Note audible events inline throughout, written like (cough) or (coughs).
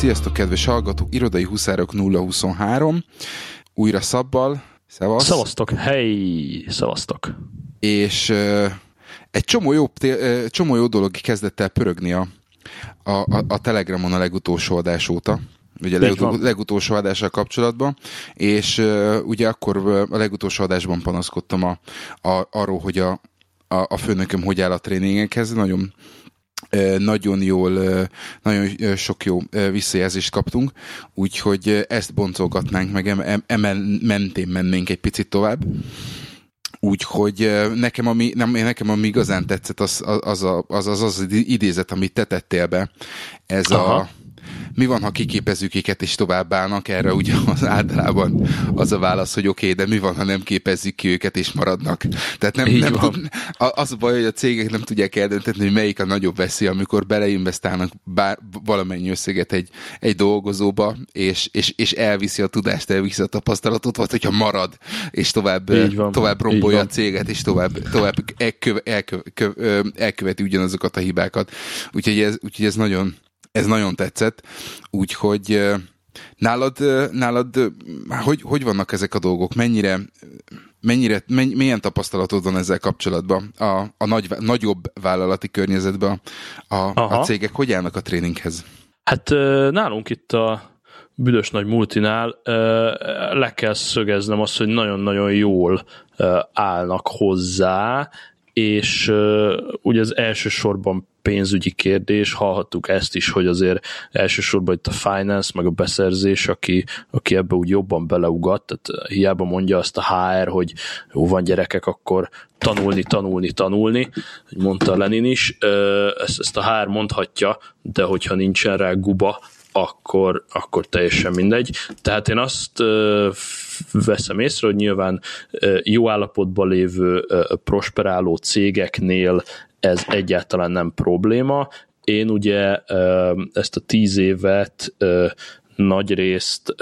Sziasztok, kedves hallgatók! Irodai Huszárok 023. Újra szabbal. Szevasz. Szevasztok, hey, szevasztok. És uh, egy csomó jó, uh, csomó jó dolog kezdett el pörögni a, a, a, a Telegramon a legutolsó adás óta ugye a legutol, legutolsó adással kapcsolatban, és uh, ugye akkor a legutolsó adásban panaszkodtam a, a, arról, hogy a, a, a főnököm hogy áll a tréningekhez, nagyon nagyon jól, nagyon sok jó visszajelzést kaptunk, úgyhogy ezt boncolgatnánk meg, emel, mentén mennénk egy picit tovább. Úgyhogy nekem ami, nem, nekem ami igazán tetszett, az az, az, az, az, az idézet, amit te tettél be. Ez Aha. a mi van, ha kiképezzük őket és továbbállnak? Erre ugye az általában az a válasz, hogy oké, okay, de mi van, ha nem képezzük ki őket és maradnak? Tehát nem, nem tud, az a baj, hogy a cégek nem tudják eldönteni, hogy melyik a nagyobb veszély, amikor beleinvestálnak bár, valamennyi összeget egy, egy dolgozóba, és, és, és elviszi a tudást, elviszi a tapasztalatot, vagy hogyha marad, és tovább, tovább rombolja a céget, és tovább, tovább elköve, elköve, elköveti ugyanazokat a hibákat. Úgyhogy ez, úgyhogy ez nagyon, ez nagyon tetszett, úgyhogy nálad, nálad hogy, hogy vannak ezek a dolgok? Mennyire, mennyire, menny, milyen tapasztalatod van ezzel kapcsolatban a, a nagy, nagyobb vállalati környezetben a, a cégek? Hogy állnak a tréninghez? Hát nálunk itt a büdös nagy multinál le kell szögeznem azt, hogy nagyon-nagyon jól állnak hozzá, és ugye az elsősorban pénzügyi kérdés, hallhattuk ezt is, hogy azért elsősorban itt a finance, meg a beszerzés, aki, aki ebbe úgy jobban beleugat, tehát hiába mondja azt a HR, hogy jó van gyerekek, akkor tanulni, tanulni, tanulni, hogy mondta Lenin is, ezt, ezt a HR mondhatja, de hogyha nincsen rá guba, akkor, akkor teljesen mindegy. Tehát én azt veszem észre, hogy nyilván jó állapotban lévő prosperáló cégeknél ez egyáltalán nem probléma. Én ugye ezt a tíz évet nagy részt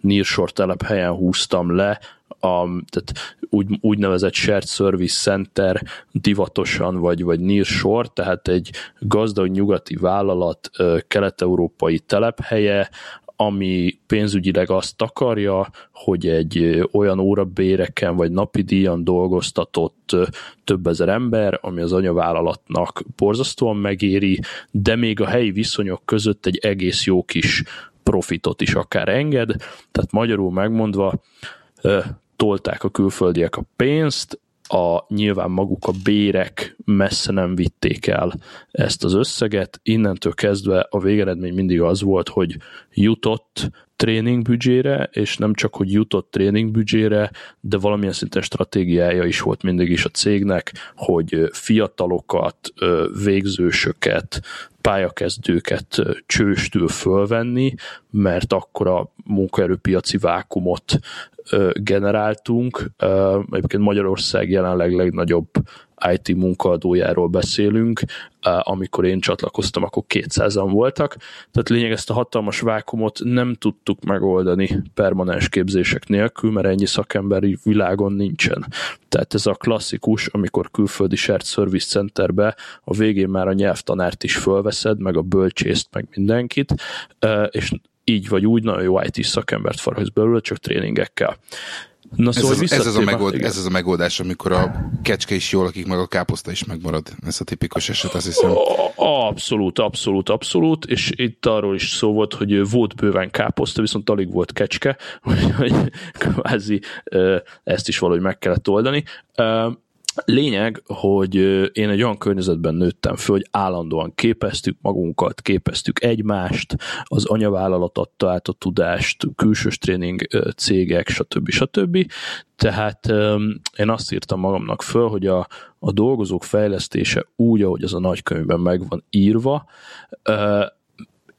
Nearshore telephelyen húztam le, a, tehát úgy, úgynevezett shared service center divatosan, vagy, vagy nearshore, tehát egy gazdag nyugati vállalat kelet-európai telephelye, ami pénzügyileg azt akarja, hogy egy olyan órabéreken vagy napi díjan dolgoztatott több ezer ember, ami az anyavállalatnak borzasztóan megéri, de még a helyi viszonyok között egy egész jó kis profitot is akár enged, tehát magyarul megmondva tolták a külföldiek a pénzt, a nyilván maguk a bérek messze nem vitték el ezt az összeget, innentől kezdve a végeredmény mindig az volt, hogy jutott tréningbüdzsére, és nem csak, hogy jutott tréningbüdzsére, de valamilyen szinten stratégiája is volt mindig is a cégnek, hogy fiatalokat, végzősöket, pályakezdőket csőstül fölvenni, mert akkor a munkaerőpiaci vákumot generáltunk. Egyébként Magyarország jelenleg legnagyobb IT munkaadójáról beszélünk, amikor én csatlakoztam, akkor 200-an voltak, tehát lényeg ezt a hatalmas vákumot nem tudtuk megoldani permanens képzések nélkül, mert ennyi szakemberi világon nincsen. Tehát ez a klasszikus, amikor külföldi shared service centerbe a végén már a nyelvtanárt is fölveszed, meg a bölcsészt, meg mindenkit, és így vagy úgy nagyon jó IT szakembert faragsz belőle, csak tréningekkel. Na, szóval ez, az, ez, az a megold, ez az a megoldás, amikor a kecske is jól lakik, meg a káposzta is megmarad. Ez a tipikus eset, azt hiszem. Abszolút, abszolút, abszolút, és itt arról is szó volt, hogy volt bőven káposzta, viszont alig volt kecske, (laughs) hogy kvázi ezt is valahogy meg kellett oldani. Lényeg, hogy én egy olyan környezetben nőttem föl, hogy állandóan képeztük magunkat, képeztük egymást, az anyavállalat adta át a tudást, külsős tréning cégek, stb. stb. Tehát én azt írtam magamnak föl, hogy a, a dolgozók fejlesztése úgy, ahogy az a nagykönyvben meg van írva,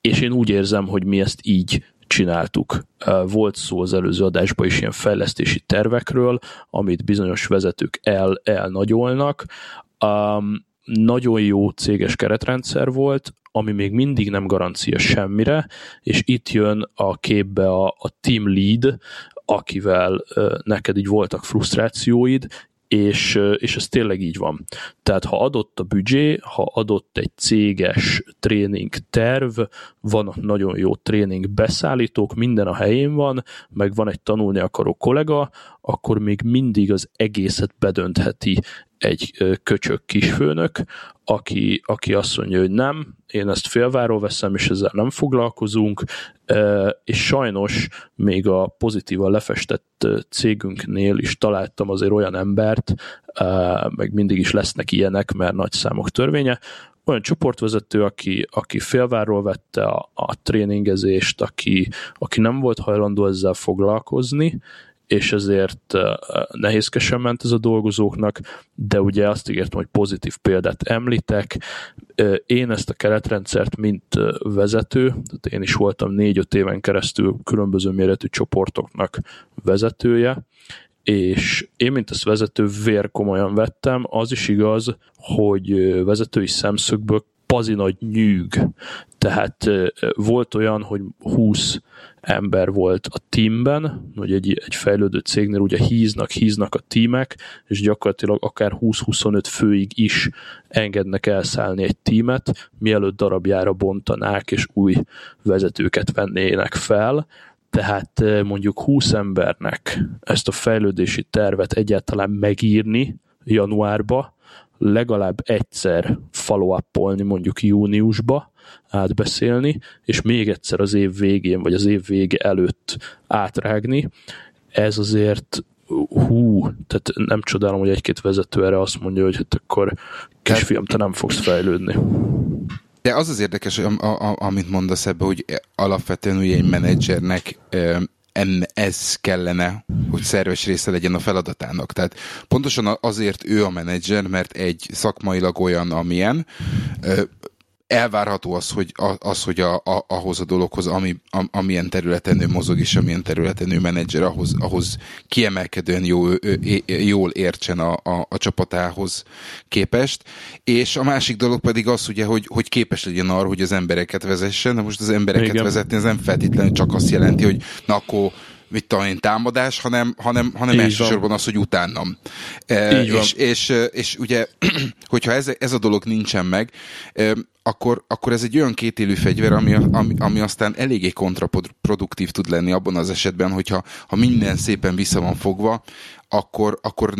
és én úgy érzem, hogy mi ezt így csináltuk. Volt szó az előző adásban is ilyen fejlesztési tervekről, amit bizonyos vezetők el, elnagyolnak. Um, nagyon jó céges keretrendszer volt, ami még mindig nem garancia semmire, és itt jön a képbe a, a team lead, akivel neked így voltak frusztrációid, és, és ez tényleg így van. Tehát ha adott a büdzsé, ha adott egy céges tréning terv, vannak nagyon jó tréning beszállítók, minden a helyén van, meg van egy tanulni akaró kollega, akkor még mindig az egészet bedöntheti egy köcsök kisfőnök, aki, aki azt mondja, hogy nem, én ezt félváról veszem, és ezzel nem foglalkozunk, és sajnos még a pozitívan lefestett cégünknél is találtam azért olyan embert, meg mindig is lesznek ilyenek, mert nagy számok törvénye, olyan csoportvezető, aki, aki félvárról vette a, a tréningezést, aki, aki nem volt hajlandó ezzel foglalkozni, és ezért nehézkesen ment ez a dolgozóknak, de ugye azt ígértem, hogy pozitív példát említek. Én ezt a keretrendszert, mint vezető, tehát én is voltam négy-öt éven keresztül különböző méretű csoportoknak vezetője, és én, mint ezt vezető, vér komolyan vettem. Az is igaz, hogy vezetői szemszögből pazi nagy nyűg. Tehát volt olyan, hogy 20 ember volt a teamben, hogy egy, egy fejlődő cégnél ugye híznak, híznak a tímek, és gyakorlatilag akár 20-25 főig is engednek elszállni egy tímet, mielőtt darabjára bontanák, és új vezetőket vennének fel. Tehát mondjuk 20 embernek ezt a fejlődési tervet egyáltalán megírni januárba, legalább egyszer follow mondjuk júniusba, átbeszélni, és még egyszer az év végén, vagy az év vége előtt átrágni, ez azért hú, tehát nem csodálom, hogy egy-két vezető erre azt mondja, hogy hát akkor kisfiam, te nem fogsz fejlődni. De az az érdekes, amit mondasz ebbe, hogy alapvetően ugye egy menedzsernek ez kellene, hogy szerves része legyen a feladatának. Tehát pontosan azért ő a menedzser, mert egy szakmailag olyan, amilyen, elvárható az, hogy, az, hogy a, a, ahhoz a dologhoz, ami, a, amilyen területen ő mozog, és amilyen területen ő menedzser, ahhoz, ahhoz kiemelkedően jó, jól értsen a, a, a csapatához képest. És a másik dolog pedig az, ugye, hogy, hogy képes legyen arra, hogy az embereket vezessen. De most az embereket Igen. vezetni, az nem feltétlenül csak azt jelenti, hogy na akkor mit tudom én, támadás, hanem, hanem, hanem elsősorban az, hogy utánam. E, és, és, és ugye, (clears throat) hogyha ez, ez a dolog nincsen meg, e, akkor, akkor ez egy olyan kétélű fegyver, ami, ami, ami aztán eléggé kontraproduktív tud lenni abban az esetben, hogyha ha minden szépen vissza van fogva, akkor, akkor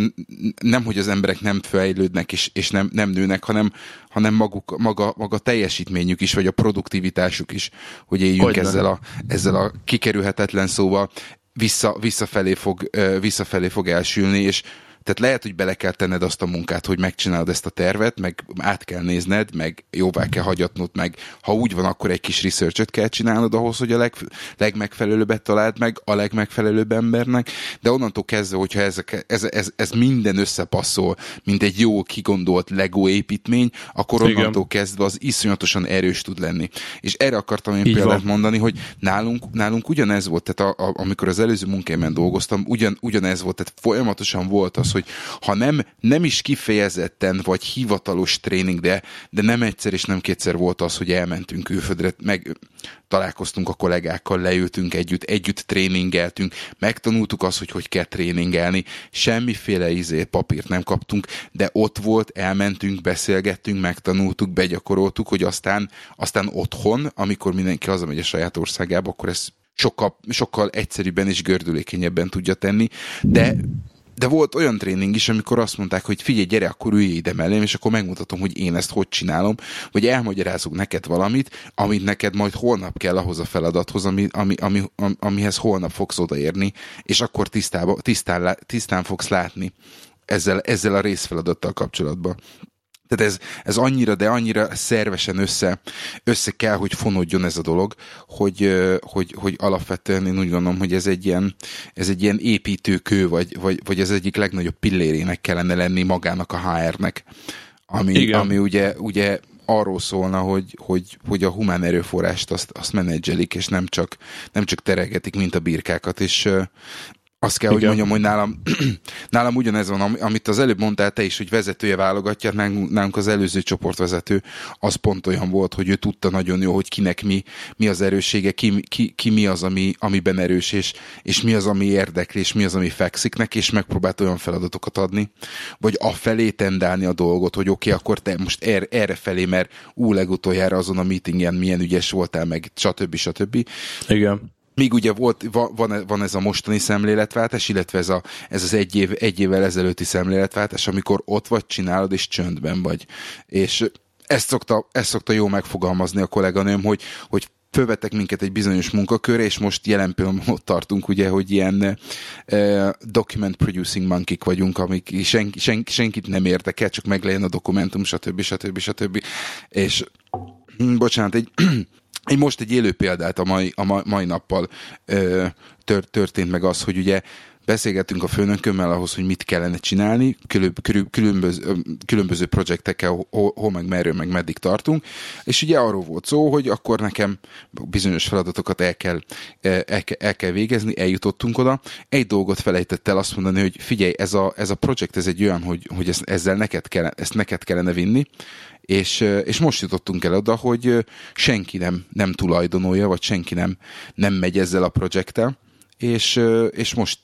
nem, hogy az emberek nem fejlődnek és, és nem, nem nőnek, hanem, hanem maguk, maga, maga teljesítményük is, vagy a produktivitásuk is, hogy éljünk ezzel a, ezzel a kikerülhetetlen szóval, vissza, visszafelé, fog, visszafelé fog elsülni, és tehát lehet, hogy bele kell tenned azt a munkát, hogy megcsinálod ezt a tervet, meg át kell nézned, meg jóvá kell hagyatnod, meg ha úgy van, akkor egy kis research kell csinálnod ahhoz, hogy a leg, legmegfelelőbbet találd meg a legmegfelelőbb embernek, de onnantól kezdve, hogyha ez, ez, ez, ez minden összepasszol, mint egy jó kigondolt Lego építmény, akkor onnantól Igen. kezdve az iszonyatosan erős tud lenni. És erre akartam én Így példát van. mondani, hogy nálunk, nálunk ugyanez volt, tehát a, a, amikor az előző munkámban dolgoztam, ugyan, ugyanez volt, tehát folyamatosan volt az, hogy ha nem, nem is kifejezetten vagy hivatalos tréning, de, de nem egyszer és nem kétszer volt az, hogy elmentünk külföldre, meg találkoztunk a kollégákkal, leültünk együtt, együtt tréningeltünk, megtanultuk azt, hogy hogy kell tréningelni, semmiféle izé papírt nem kaptunk, de ott volt, elmentünk, beszélgettünk, megtanultuk, begyakoroltuk, hogy aztán, aztán otthon, amikor mindenki hazamegy a saját országába, akkor ez sokkal, sokkal egyszerűbben és gördülékenyebben tudja tenni, de de volt olyan tréning is, amikor azt mondták, hogy figyelj, gyere, akkor ülj ide mellém, és akkor megmutatom, hogy én ezt hogy csinálom, vagy elmagyarázok neked valamit, amit neked majd holnap kell ahhoz a feladathoz, ami, ami, ami, amihez holnap fogsz odaérni, és akkor tisztába, tisztán, tisztán fogsz látni ezzel, ezzel a részfeladattal kapcsolatban. Tehát ez, ez annyira, de annyira szervesen össze, össze kell, hogy fonódjon ez a dolog, hogy, hogy, hogy alapvetően én úgy gondolom, hogy ez egy ilyen, ez egy ilyen építőkő, vagy, vagy, vagy ez egyik legnagyobb pillérének kellene lenni magának a HR-nek, ami, ami ugye, ugye arról szólna, hogy, hogy, hogy a humán erőforrást azt, azt menedzselik, és nem csak, nem csak teregetik, mint a birkákat, és azt kell, Igen. hogy mondjam, hogy nálam, (clears throat) nálam ugyanez van, amit az előbb mondtál te is, hogy vezetője válogatja, nálunk, az előző csoportvezető az pont olyan volt, hogy ő tudta nagyon jó, hogy kinek mi, mi az erőssége, ki, ki, ki mi az, ami, amiben erős, és, és mi az, ami érdekli, és mi az, ami fekszik neki, és megpróbált olyan feladatokat adni, vagy a felé tendálni a dolgot, hogy oké, okay, akkor te most er, erre felé, mert ú, legutoljára azon a meetingen milyen ügyes voltál, meg stb. stb. Igen Míg ugye volt, van, van ez a mostani szemléletváltás, illetve ez, a, ez az egy, év, egy évvel ezelőtti szemléletváltás, amikor ott vagy, csinálod, és csöndben vagy. És ezt szokta, ezt szokta jó megfogalmazni a kolléganőm, hogy, hogy fölvettek minket egy bizonyos munkakör, és most jelen pillanatban ott tartunk, ugye, hogy ilyen uh, document producing monkey vagyunk, amik senki, senki, senkit nem érdekel, csak meglegyen a dokumentum, stb. stb. stb. stb. És bocsánat, egy egy most egy élő példát a mai, a mai nappal ö, tör, történt meg az, hogy ugye beszélgettünk a főnökömmel ahhoz, hogy mit kellene csinálni, különböző, különböző projektekkel, hol, hol meg merről, meg meddig tartunk, és ugye arról volt szó, hogy akkor nekem bizonyos feladatokat el kell, el, kell, el kell végezni, eljutottunk oda. Egy dolgot felejtett el azt mondani, hogy figyelj, ez a, ez a projekt, ez egy olyan, hogy, hogy ezt, ezzel neked kell, ezt neked kellene vinni, és, és most jutottunk el oda, hogy senki nem, nem tulajdonolja, vagy senki nem, nem megy ezzel a projekttel, és, és most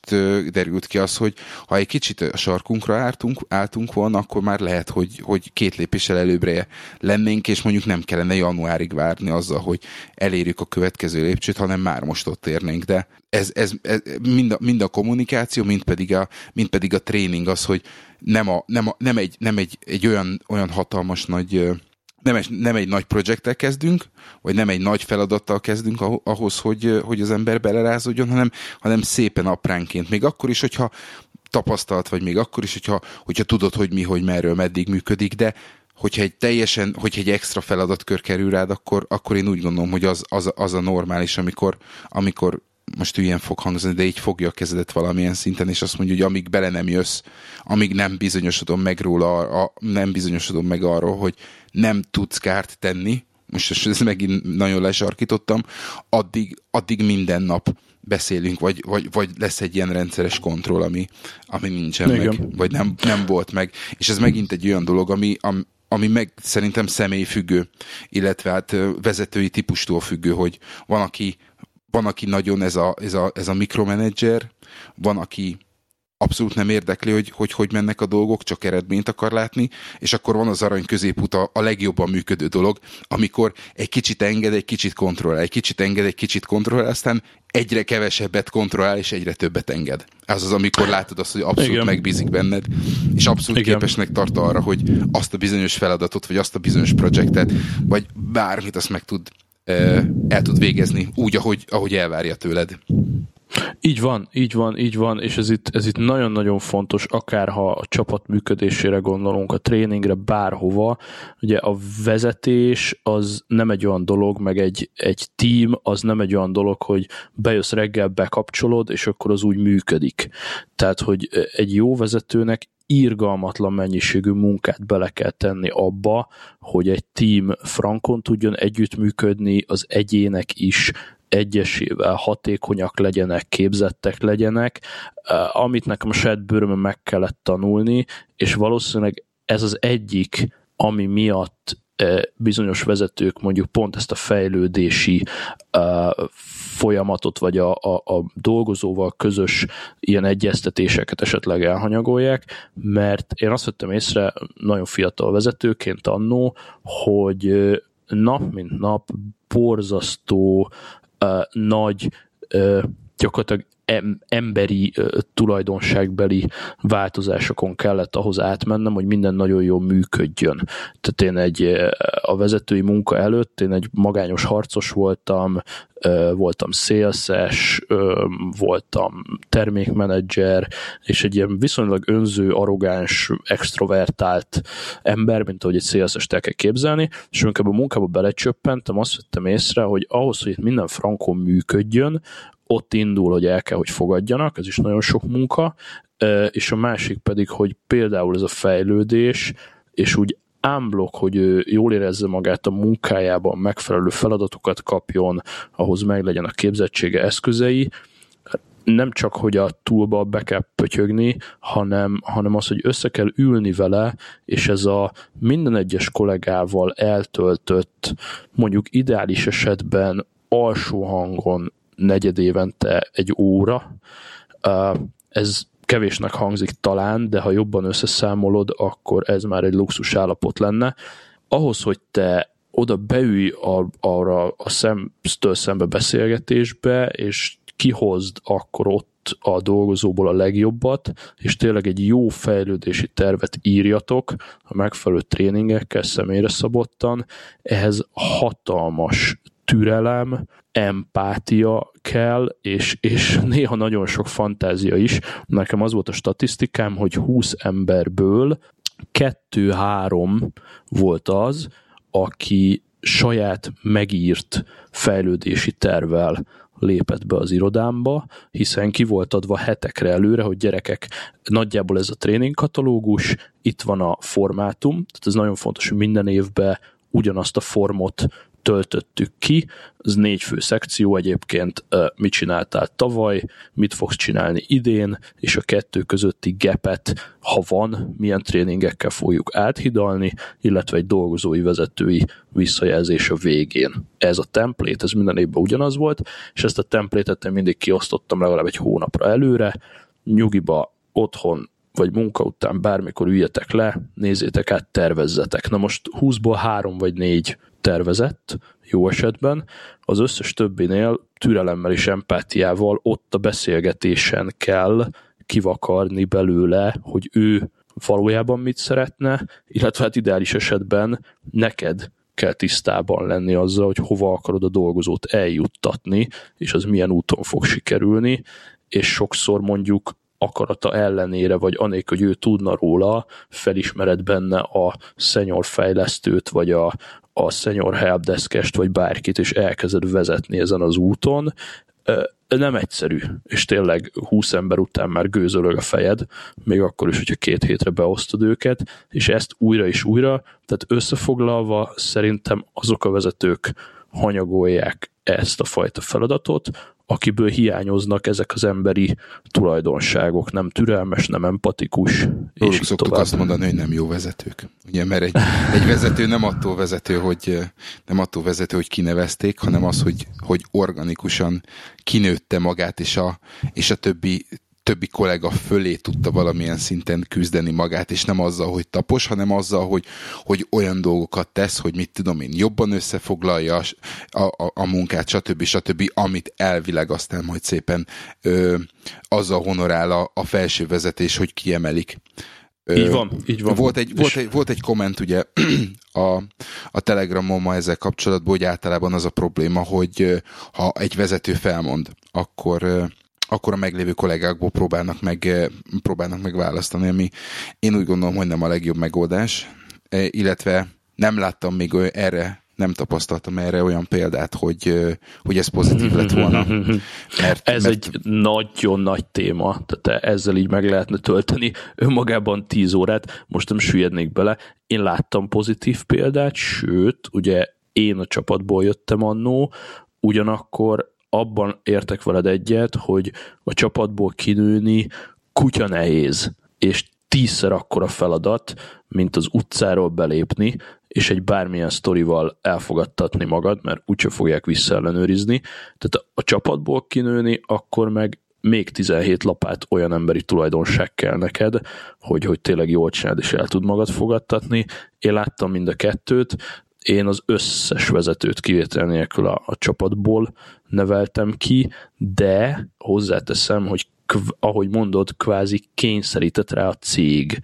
derült ki az, hogy ha egy kicsit a sarkunkra álltunk, álltunk volna, akkor már lehet, hogy, hogy két lépéssel előbbre lennénk, és mondjuk nem kellene januárig várni azzal, hogy elérjük a következő lépcsőt, hanem már most ott érnénk. De ez, ez, ez mind, a, mind a kommunikáció, mind pedig a, mind pedig a tréning az, hogy nem, a, nem, a, nem, egy, nem egy, egy olyan, olyan hatalmas nagy nem egy, nem egy nagy projekttel kezdünk, vagy nem egy nagy feladattal kezdünk ahhoz, hogy, hogy az ember belerázódjon, hanem, hanem szépen apránként. Még akkor is, hogyha tapasztalt, vagy még akkor is, hogyha, hogyha tudod, hogy mi, hogy merről, meddig működik, de hogyha egy teljesen, hogyha egy extra feladatkör kerül rád, akkor, akkor én úgy gondolom, hogy az, az, az a normális, amikor, amikor most ilyen fog hangzni, de így fogja a kezedet valamilyen szinten, és azt mondja, hogy amíg bele nem jössz, amíg nem bizonyosodom meg róla, a, nem bizonyosodom meg arról, hogy nem tudsz kárt tenni, most ezt megint nagyon lesarkítottam, addig, addig minden nap beszélünk, vagy, vagy, vagy lesz egy ilyen rendszeres kontroll, ami, ami nincsen Igen. meg, vagy nem, nem volt meg. És ez megint egy olyan dolog, ami, ami meg szerintem személyfüggő, illetve hát vezetői típustól függő, hogy van, aki van, aki nagyon ez a, ez a, ez a mikromanager, van, aki abszolút nem érdekli, hogy, hogy hogy mennek a dolgok, csak eredményt akar látni, és akkor van az arany középút a, a legjobban működő dolog, amikor egy kicsit enged, egy kicsit kontrollál, egy kicsit enged, egy kicsit kontrollál, aztán egyre kevesebbet kontrollál, és egyre többet enged. Ez az, amikor látod azt, hogy abszolút Igen. megbízik benned, és abszolút Igen. képesnek tart arra, hogy azt a bizonyos feladatot, vagy azt a bizonyos projektet, vagy bármit azt meg tud el tud végezni úgy, ahogy, ahogy elvárja tőled. Így van, így van, így van, és ez itt, ez itt nagyon-nagyon fontos, akár ha a csapat működésére gondolunk, a tréningre, bárhova. Ugye a vezetés az nem egy olyan dolog, meg egy, egy team az nem egy olyan dolog, hogy bejössz reggel, bekapcsolod, és akkor az úgy működik. Tehát, hogy egy jó vezetőnek írgalmatlan mennyiségű munkát bele kell tenni abba, hogy egy team frankon tudjon együttműködni, az egyének is egyesével hatékonyak legyenek, képzettek legyenek, eh, amit nekem saját bőrömön meg kellett tanulni, és valószínűleg ez az egyik, ami miatt bizonyos vezetők mondjuk pont ezt a fejlődési folyamatot, vagy a, a, a dolgozóval közös ilyen egyeztetéseket esetleg elhanyagolják, mert én azt vettem észre nagyon fiatal vezetőként annó, hogy nap mint nap borzasztó nagy gyakorlatilag em, emberi tulajdonságbeli változásokon kellett ahhoz átmennem, hogy minden nagyon jól működjön. Tehát én egy a vezetői munka előtt én egy magányos harcos voltam, voltam szélszes, voltam termékmenedzser, és egy ilyen viszonylag önző, arrogáns, extrovertált ember, mint ahogy egy szélszest el kell képzelni, és amikor a munkába belecsöppentem, azt vettem észre, hogy ahhoz, hogy itt minden frankon működjön, ott indul, hogy el kell, hogy fogadjanak, ez is nagyon sok munka, és a másik pedig, hogy például ez a fejlődés, és úgy ámblok, hogy ő jól érezze magát a munkájában, megfelelő feladatokat kapjon, ahhoz meg legyen a képzettsége, eszközei, nem csak, hogy a túlba be kell pötyögni, hanem, hanem az, hogy össze kell ülni vele, és ez a minden egyes kollégával eltöltött, mondjuk ideális esetben alsó hangon negyed évente egy óra, ez kevésnek hangzik talán, de ha jobban összeszámolod, akkor ez már egy luxus állapot lenne. Ahhoz, hogy te oda beülj a, arra a szemtől szembe beszélgetésbe, és kihozd akkor ott a dolgozóból a legjobbat, és tényleg egy jó fejlődési tervet írjatok a megfelelő tréningekkel, személyre szabottan, ehhez hatalmas türelem, empátia kell, és, és néha nagyon sok fantázia is. Nekem az volt a statisztikám, hogy 20 emberből kettő-három volt az, aki saját megírt fejlődési tervel lépett be az irodámba, hiszen ki volt adva hetekre előre, hogy gyerekek, nagyjából ez a tréningkatalógus, itt van a formátum, tehát ez nagyon fontos, hogy minden évben ugyanazt a formot töltöttük ki, ez négy fő szekció egyébként, mit csináltál tavaly, mit fogsz csinálni idén, és a kettő közötti gepet, ha van, milyen tréningekkel fogjuk áthidalni, illetve egy dolgozói vezetői visszajelzés a végén. Ez a template, ez minden évben ugyanaz volt, és ezt a templétet én mindig kiosztottam legalább egy hónapra előre, nyugiba, otthon vagy munka után bármikor üljetek le, nézzétek át, tervezzetek. Na most 20-ból három vagy négy tervezett, jó esetben, az összes többinél türelemmel és empátiával ott a beszélgetésen kell kivakarni belőle, hogy ő valójában mit szeretne, illetve hát ideális esetben neked kell tisztában lenni azzal, hogy hova akarod a dolgozót eljuttatni, és az milyen úton fog sikerülni, és sokszor mondjuk akarata ellenére, vagy anélkül, hogy ő tudna róla, felismered benne a senior fejlesztőt, vagy a, a senior helpdeskest, vagy bárkit, és elkezded vezetni ezen az úton, nem egyszerű, és tényleg 20 ember után már gőzölög a fejed, még akkor is, hogyha két hétre beosztod őket, és ezt újra és újra, tehát összefoglalva szerintem azok a vezetők hanyagolják ezt a fajta feladatot, akiből hiányoznak ezek az emberi tulajdonságok, nem türelmes, nem empatikus. Róluk és szoktuk tovább. azt mondani, hogy nem jó vezetők. Ugye, mert egy, egy vezető nem attól vezető, hogy nem attól vezető, hogy kinevezték, hanem az, hogy, hogy organikusan kinőtte magát, és a, és a többi többi kollega fölé tudta valamilyen szinten küzdeni magát, és nem azzal, hogy tapos, hanem azzal, hogy, hogy olyan dolgokat tesz, hogy mit tudom én, jobban összefoglalja a, a, a munkát, stb. stb., amit elvileg aztán majd szépen ö, azzal honorál a, a felső vezetés, hogy kiemelik. Így van, így van. Volt egy, volt egy, volt egy komment ugye (clears throat) a, a Telegramon ma ezzel kapcsolatban, hogy általában az a probléma, hogy ha egy vezető felmond, akkor akkor a meglévő kollégákból próbálnak meg, eh, próbálnak meg választani, ami én úgy gondolom, hogy nem a legjobb megoldás, eh, illetve nem láttam még erre nem tapasztaltam erre olyan példát, hogy, eh, hogy ez pozitív lett volna. (laughs) Mert, ez mert... egy nagyon nagy téma, tehát ezzel így meg lehetne tölteni önmagában 10 órát, most nem süllyednék bele. Én láttam pozitív példát, sőt, ugye én a csapatból jöttem annó, ugyanakkor abban értek veled egyet, hogy a csapatból kinőni kutya nehéz, és tízszer akkora feladat, mint az utcáról belépni, és egy bármilyen sztorival elfogadtatni magad, mert úgyse fogják visszaellenőrizni. Tehát a csapatból kinőni, akkor meg még 17 lapát olyan emberi tulajdonság kell neked, hogy, hogy tényleg jól csináld és el tud magad fogadtatni. Én láttam mind a kettőt, én az összes vezetőt kivétel nélkül a, a csapatból neveltem ki, de hozzáteszem, hogy ahogy mondod, kvázi kényszerített rá a cég.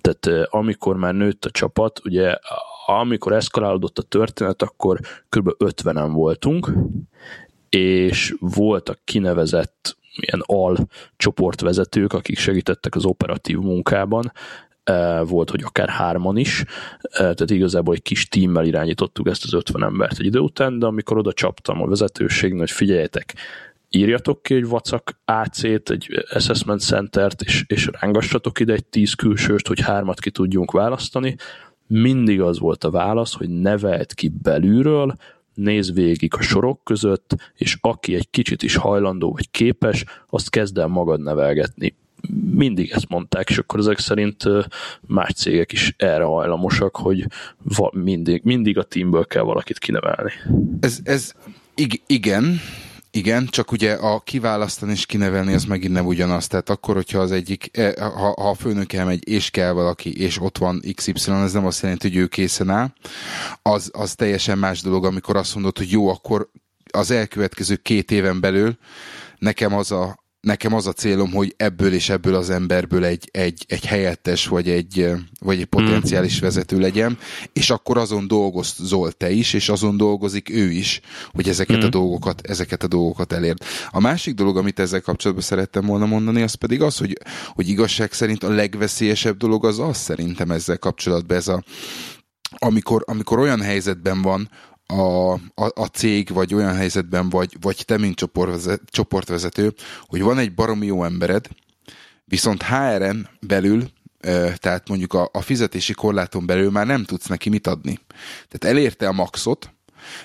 Tehát amikor már nőtt a csapat, ugye amikor eszkalálódott a történet, akkor kb. 50-en voltunk, és voltak kinevezett ilyen al csoportvezetők, akik segítettek az operatív munkában, volt, hogy akár hárman is, tehát igazából egy kis tímmel irányítottuk ezt az 50 embert egy idő után, de amikor oda csaptam a vezetőségnek, hogy figyeljetek, írjatok ki egy vacak AC-t, egy assessment centert, és, és rángassatok ide egy tíz külsőst, hogy hármat ki tudjunk választani, mindig az volt a válasz, hogy nevelt ki belülről, néz végig a sorok között, és aki egy kicsit is hajlandó vagy képes, azt kezd el magad nevelgetni mindig ezt mondták, és akkor ezek szerint más cégek is erre hajlamosak, hogy mindig, mindig a teamből kell valakit kinevelni. Ez, ez igen, igen, csak ugye a kiválasztani és kinevelni az megint nem ugyanaz. Tehát akkor, hogyha az egyik, e, ha, ha a főnök elmegy, és kell valaki, és ott van XY, ez nem azt jelenti, hogy ő készen áll. Az, az teljesen más dolog, amikor azt mondod, hogy jó, akkor az elkövetkező két éven belül nekem az a, nekem az a célom, hogy ebből és ebből az emberből egy, egy, egy helyettes, vagy egy, vagy egy potenciális hmm. vezető legyen, és akkor azon dolgozol te is, és azon dolgozik ő is, hogy ezeket a hmm. dolgokat, ezeket a dolgokat elérd. A másik dolog, amit ezzel kapcsolatban szerettem volna mondani, az pedig az, hogy, hogy igazság szerint a legveszélyesebb dolog az az szerintem ezzel kapcsolatban ez a amikor, amikor olyan helyzetben van, a, a, a cég, vagy olyan helyzetben vagy, vagy te, mint csoportvezet, csoportvezető, hogy van egy baromi jó embered, viszont HRN belül, tehát mondjuk a, a fizetési korláton belül már nem tudsz neki mit adni. Tehát elérte a maxot,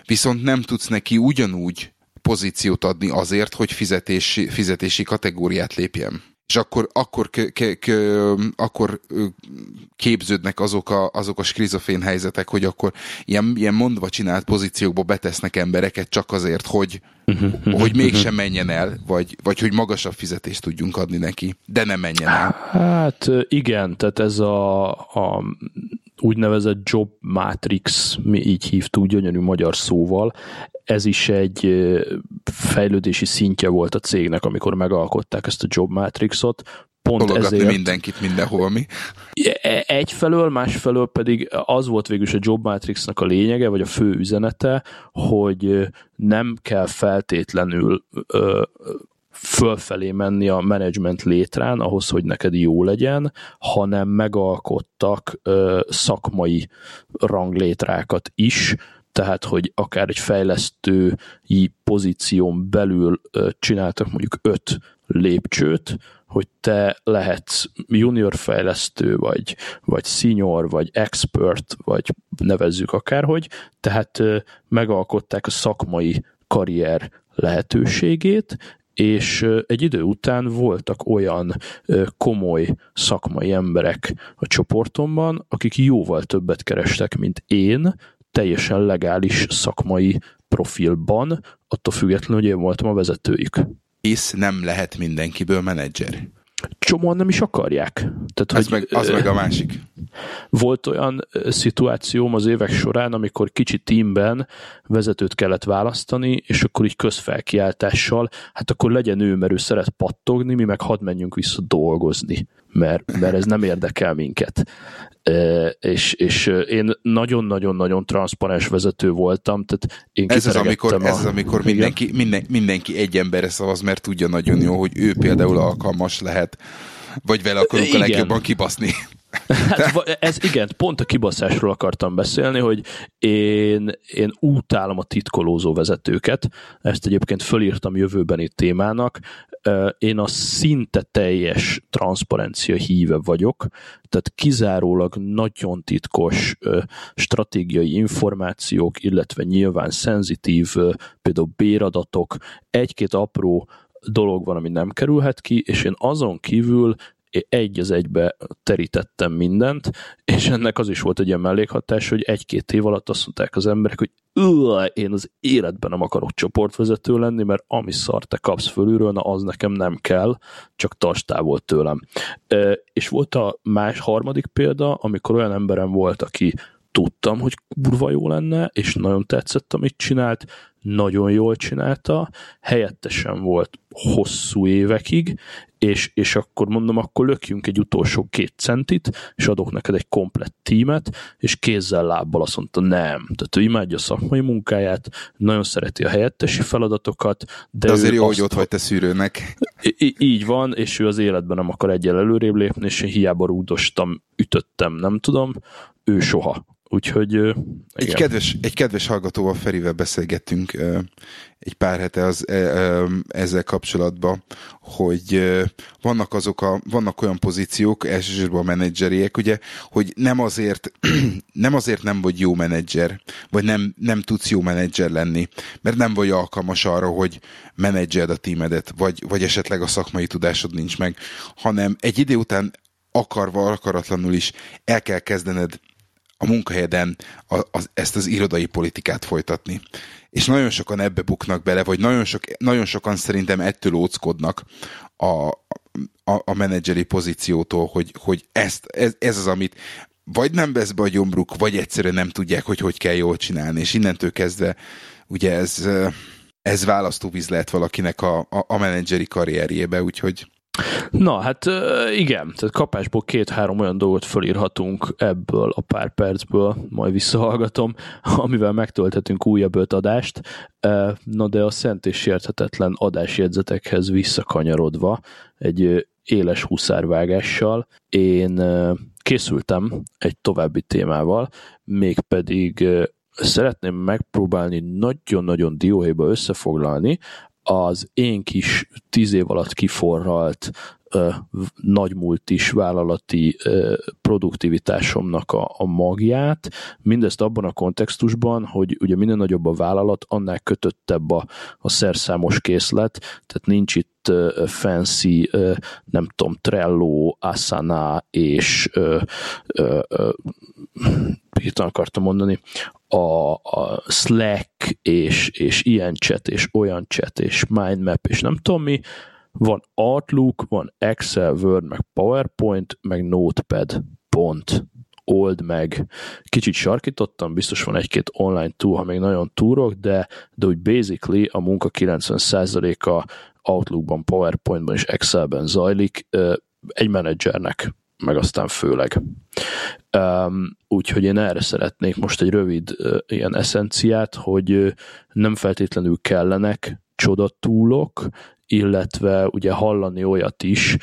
viszont nem tudsz neki ugyanúgy pozíciót adni azért, hogy fizetési, fizetési kategóriát lépjen és akkor, akkor, k, k, akkor képződnek azok a, azok a skrizofén helyzetek, hogy akkor ilyen, ilyen mondva csinált pozíciókba betesznek embereket csak azért, hogy, hogy mégsem menjen el, vagy, vagy hogy magasabb fizetést tudjunk adni neki, de nem menjen el. Hát igen, tehát ez a, a úgynevezett job matrix, mi így hívtuk gyönyörű magyar szóval, ez is egy fejlődési szintje volt a cégnek, amikor megalkották ezt a job matrixot, pont ezért. mindenkit mindenhol, mi? E, egyfelől, másfelől pedig az volt végül is a Job Matrixnak a lényege, vagy a fő üzenete, hogy nem kell feltétlenül ö, fölfelé menni a menedzsment létrán, ahhoz, hogy neked jó legyen, hanem megalkottak ö, szakmai ranglétrákat is, tehát, hogy akár egy fejlesztői pozíción belül csináltak mondjuk öt lépcsőt, hogy te lehetsz junior fejlesztő, vagy, vagy senior, vagy expert, vagy nevezzük akárhogy, tehát megalkották a szakmai karrier lehetőségét, és egy idő után voltak olyan komoly szakmai emberek a csoportomban, akik jóval többet kerestek, mint én, teljesen legális szakmai profilban, attól függetlenül, hogy én voltam a vezetőjük. Hisz nem lehet mindenkiből menedzser csomóan nem is akarják. Tehát, az, hogy, meg, az meg a másik. Volt olyan szituációm az évek során, amikor kicsi teamben vezetőt kellett választani, és akkor így közfelkiáltással, hát akkor legyen ő, mert ő szeret pattogni, mi meg hadd menjünk vissza dolgozni, mert, mert ez nem érdekel minket és, és én nagyon-nagyon-nagyon transzparens vezető voltam, tehát én ez az, amikor, a... ez az, amikor mindenki, minden, mindenki egy emberre szavaz, mert tudja nagyon jó, hogy ő például alkalmas lehet, vagy vele akarunk Igen. a legjobban kibaszni. Hát, ez igen, pont a kibaszásról akartam beszélni, hogy én, én utálom a titkolózó vezetőket, ezt egyébként fölírtam jövőbeni témának, én a szinte teljes transzparencia híve vagyok, tehát kizárólag nagyon titkos stratégiai információk, illetve nyilván szenzitív például béradatok, egy-két apró dolog van, ami nem kerülhet ki, és én azon kívül egy az egybe terítettem mindent, és ennek az is volt egy ilyen mellékhatás, hogy egy-két év alatt azt mondták az emberek, hogy én az életben nem akarok csoportvezető lenni, mert ami szar te kapsz fölülről, na az nekem nem kell, csak tarts távol tőlem. És volt a más harmadik példa, amikor olyan emberem volt, aki tudtam, hogy kurva jó lenne, és nagyon tetszett, amit csinált, nagyon jól csinálta, helyettesen volt hosszú évekig, és, és akkor mondom, akkor lökjünk egy utolsó két centit, és adok neked egy komplett tímet, és kézzel, lábbal azt mondta, nem. Tehát ő imádja a szakmai munkáját, nagyon szereti a helyettesi feladatokat, de, de azért jó, azt, hogy ott vagy te szűrőnek. Így van, és ő az életben nem akar egyel előrébb lépni, és én hiába rúdostam, ütöttem, nem tudom, ő soha úgyhogy igen. Egy kedves, egy kedves hallgatóval Ferivel beszélgettünk egy pár hete az, ezzel kapcsolatban, hogy vannak azok a, vannak olyan pozíciók, elsősorban a menedzseriek, ugye, hogy nem azért, (clears throat) nem azért nem vagy jó menedzser, vagy nem, nem tudsz jó menedzser lenni, mert nem vagy alkalmas arra, hogy menedzserd a tímedet, vagy, vagy esetleg a szakmai tudásod nincs meg, hanem egy idő után akarva, akaratlanul is el kell kezdened a munkahelyeden a, az, ezt az irodai politikát folytatni. És nagyon sokan ebbe buknak bele, vagy nagyon, sok, nagyon sokan szerintem ettől óckodnak a, a, a menedzseri pozíciótól, hogy, hogy ezt, ez, ez az, amit vagy nem vesz be a gyomruk, vagy egyszerűen nem tudják, hogy hogy kell jól csinálni. És innentől kezdve ugye ez, ez választóvíz lehet valakinek a, a, a menedzseri karrierjébe, úgyhogy Na, hát igen, tehát kapásból két-három olyan dolgot fölírhatunk ebből a pár percből, majd visszahallgatom, amivel megtölthetünk újabb öt adást. Na de a szent és sérthetetlen adásjegyzetekhez visszakanyarodva, egy éles huszárvágással, én készültem egy további témával, mégpedig szeretném megpróbálni nagyon-nagyon dióhéjba összefoglalni az én kis tíz év alatt kiforralt nagymultis vállalati produktivitásomnak a, a magját, mindezt abban a kontextusban, hogy ugye minden nagyobb a vállalat, annál kötöttebb a, a szerszámos készlet, tehát nincs itt fancy, nem tudom, Trello, Asana és mit akartam mondani, a, a Slack, és, és ilyen chat, és olyan chat, és mindmap, és nem tudom mi, van Outlook, van Excel, Word, meg PowerPoint, meg Notepad, pont. Old meg. Kicsit sarkítottam, biztos van egy-két online tool, ha még nagyon túrok, de, de úgy basically a munka 90%-a Outlookban, PowerPointban és Excelben zajlik egy menedzsernek meg aztán főleg. Um, úgyhogy én erre szeretnék most egy rövid uh, ilyen eszenciát, hogy uh, nem feltétlenül kellenek csodatúlok, illetve ugye hallani olyat is,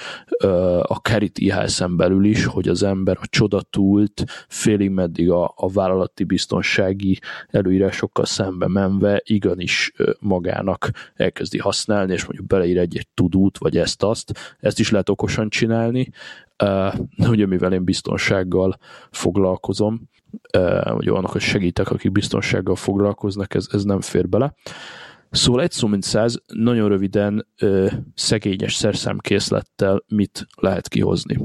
a Kerit IHS-en belül is, hogy az ember a csodatúlt félig meddig a, a vállalati biztonsági előírásokkal szembe menve igenis magának elkezdi használni, és mondjuk beleír egy-egy tudút, vagy ezt-azt. Ezt is lehet okosan csinálni, ugye mivel én biztonsággal foglalkozom, vagy annak, hogy segítek, akik biztonsággal foglalkoznak, ez, ez nem fér bele. Szóval egy szó mint száz, nagyon röviden ö, szegényes szerszámkészlettel mit lehet kihozni.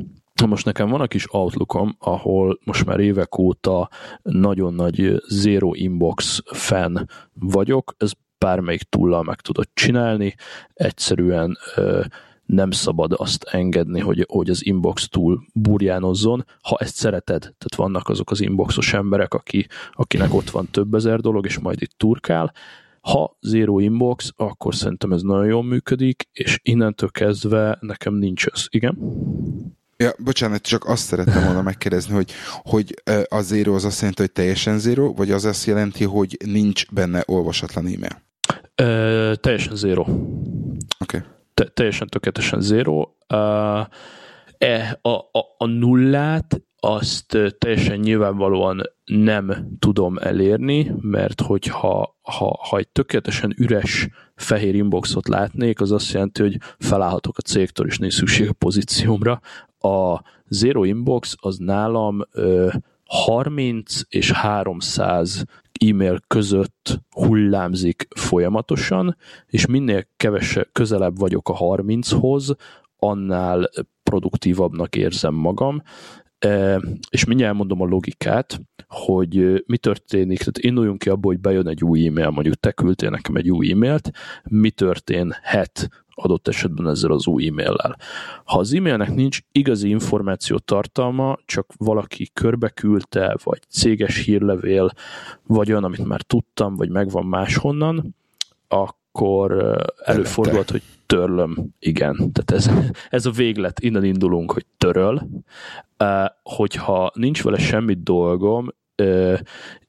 Most nekem van a kis Outlookom, ahol most már évek óta nagyon nagy zero inbox fan vagyok, ez bármelyik túllal meg tudod csinálni, egyszerűen ö, nem szabad azt engedni, hogy, hogy az inbox túl burjánozzon, ha ezt szereted. Tehát vannak azok az inboxos emberek, aki, akinek ott van több ezer dolog, és majd itt turkál, ha zero inbox, akkor szerintem ez nagyon jól működik, és innentől kezdve nekem nincs ez. Igen? Ja, bocsánat, csak azt szerettem volna megkérdezni, hogy, hogy a zero az azt jelenti, hogy teljesen zero, vagy az azt jelenti, hogy nincs benne olvasatlan e-mail? Ö, teljesen zero. Oké. Okay. Te, teljesen tökéletesen zero. Uh, e, a, a, a nullát azt teljesen nyilvánvalóan nem tudom elérni, mert hogyha ha, ha egy tökéletesen üres fehér inboxot látnék, az azt jelenti, hogy felállhatok a cégtől, és nincs szükség a pozíciómra. A Zero Inbox az nálam ö, 30 és 300 e-mail között hullámzik folyamatosan, és minél kevesebb, közelebb vagyok a 30-hoz, annál produktívabbnak érzem magam, és mindjárt mondom a logikát, hogy mi történik, tehát induljunk ki abból, hogy bejön egy új e-mail, mondjuk te küldtél nekem egy új e-mailt, mi történhet adott esetben ezzel az új e-maillel. Ha az e-mailnek nincs igazi információ tartalma, csak valaki körbeküldte, vagy céges hírlevél, vagy olyan, amit már tudtam, vagy megvan máshonnan, akkor előfordulhat, hogy törlöm, igen. Tehát ez, ez a véglet, innen indulunk, hogy töröl. Hogyha nincs vele semmi dolgom,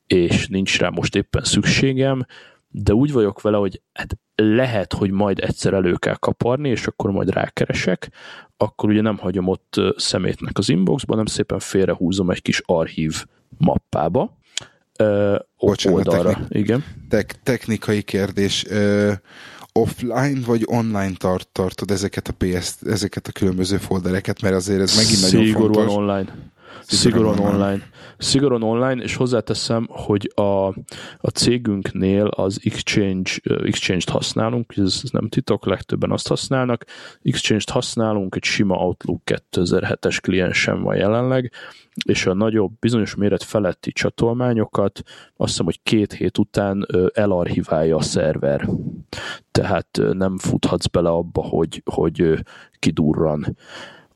és nincs rá most éppen szükségem, de úgy vagyok vele, hogy hát lehet, hogy majd egyszer elő kell kaparni, és akkor majd rákeresek, akkor ugye nem hagyom ott szemétnek az inboxban, nem szépen félrehúzom egy kis archív mappába, uh, Bocsánat, oldalra. Technik, Igen. Tek, technikai kérdés. Uh, offline vagy online tart, tartod ezeket a PS, ezeket a különböző foldereket, mert azért ez megint nagyon fontos. Szigorúan online. Szigorúan online. Szigorúan online, és hozzáteszem, hogy a, a cégünknél az Exchange, Exchange-t használunk, ez, ez nem titok, legtöbben azt használnak. Exchange-t használunk, egy sima Outlook 2007-es kliensem van jelenleg, és a nagyobb, bizonyos méret feletti csatolmányokat azt hiszem, hogy két hét után elarchiválja a szerver. Tehát nem futhatsz bele abba, hogy, hogy kidurran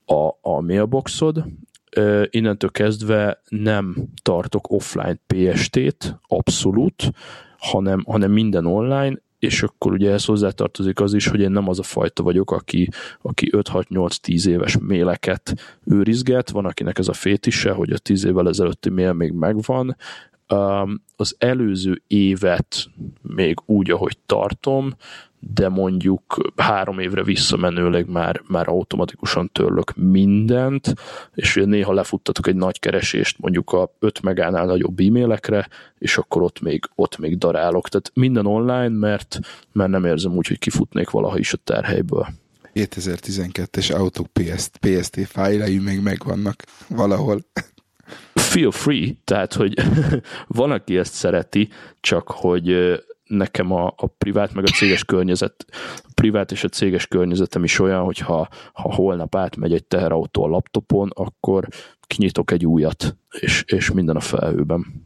a, a mailboxod, innentől kezdve nem tartok offline PST-t, abszolút, hanem, hanem minden online, és akkor ugye ez hozzátartozik az is, hogy én nem az a fajta vagyok, aki, aki 5-6-8-10 éves méleket őrizget, van akinek ez a fétise, hogy a 10 évvel ezelőtti mél még megvan, az előző évet még úgy, ahogy tartom, de mondjuk három évre visszamenőleg már, már automatikusan törlök mindent, és néha lefuttatok egy nagy keresést mondjuk a 5 megánál nagyobb e-mailekre, és akkor ott még, ott még darálok. Tehát minden online, mert, mert nem érzem úgy, hogy kifutnék valaha is a terhelyből. 2012-es autók PST, PST fájlai még megvannak valahol. Feel free, tehát, hogy (laughs) van, aki ezt szereti, csak hogy nekem a, a privát meg a céges környezet, a privát és a céges környezetem is olyan, hogy ha, ha holnap átmegy egy teherautó a laptopon, akkor kinyitok egy újat, és, és minden a felhőben.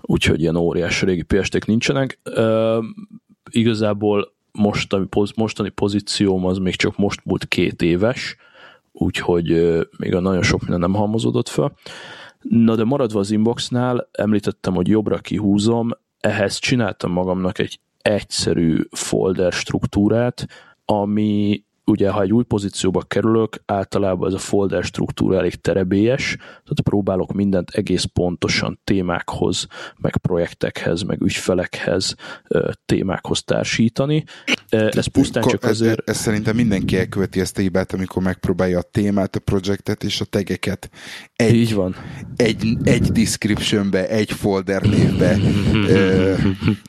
Úgyhogy ilyen óriás régi pst nincsenek. Uh, igazából mostani, mostani pozícióm az még csak most múlt két éves, úgyhogy még a nagyon sok minden nem halmozódott fel. Na de maradva az inboxnál, említettem, hogy jobbra kihúzom, ehhez csináltam magamnak egy egyszerű folder struktúrát, ami ugye ha egy új pozícióba kerülök, általában ez a folder struktúra elég terebélyes, tehát próbálok mindent egész pontosan témákhoz, meg projektekhez, meg ügyfelekhez, témákhoz társítani. Ez pusztán csak azért... Ez, ez szerintem mindenki elköveti ezt a hibát, amikor megpróbálja a témát, a projektet és a tegeket egy, Így van. egy, egy descriptionbe, egy folder névbe,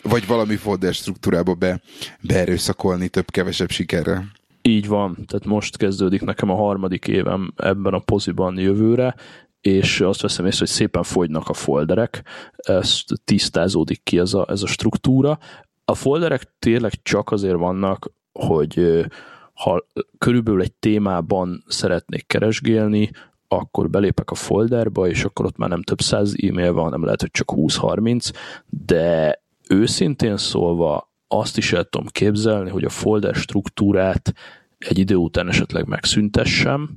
vagy valami folder struktúrába be, beerőszakolni több-kevesebb sikerrel. Így van, tehát most kezdődik nekem a harmadik évem ebben a poziban jövőre, és azt veszem észre, hogy szépen fogynak a folderek, ezt tisztázódik ki ez a, ez a struktúra. A folderek tényleg csak azért vannak, hogy ha körülbelül egy témában szeretnék keresgélni, akkor belépek a folderba, és akkor ott már nem több száz e-mail van, nem lehet, hogy csak 20-30, de őszintén szólva azt is el tudom képzelni, hogy a folder struktúrát egy idő után esetleg megszüntessem,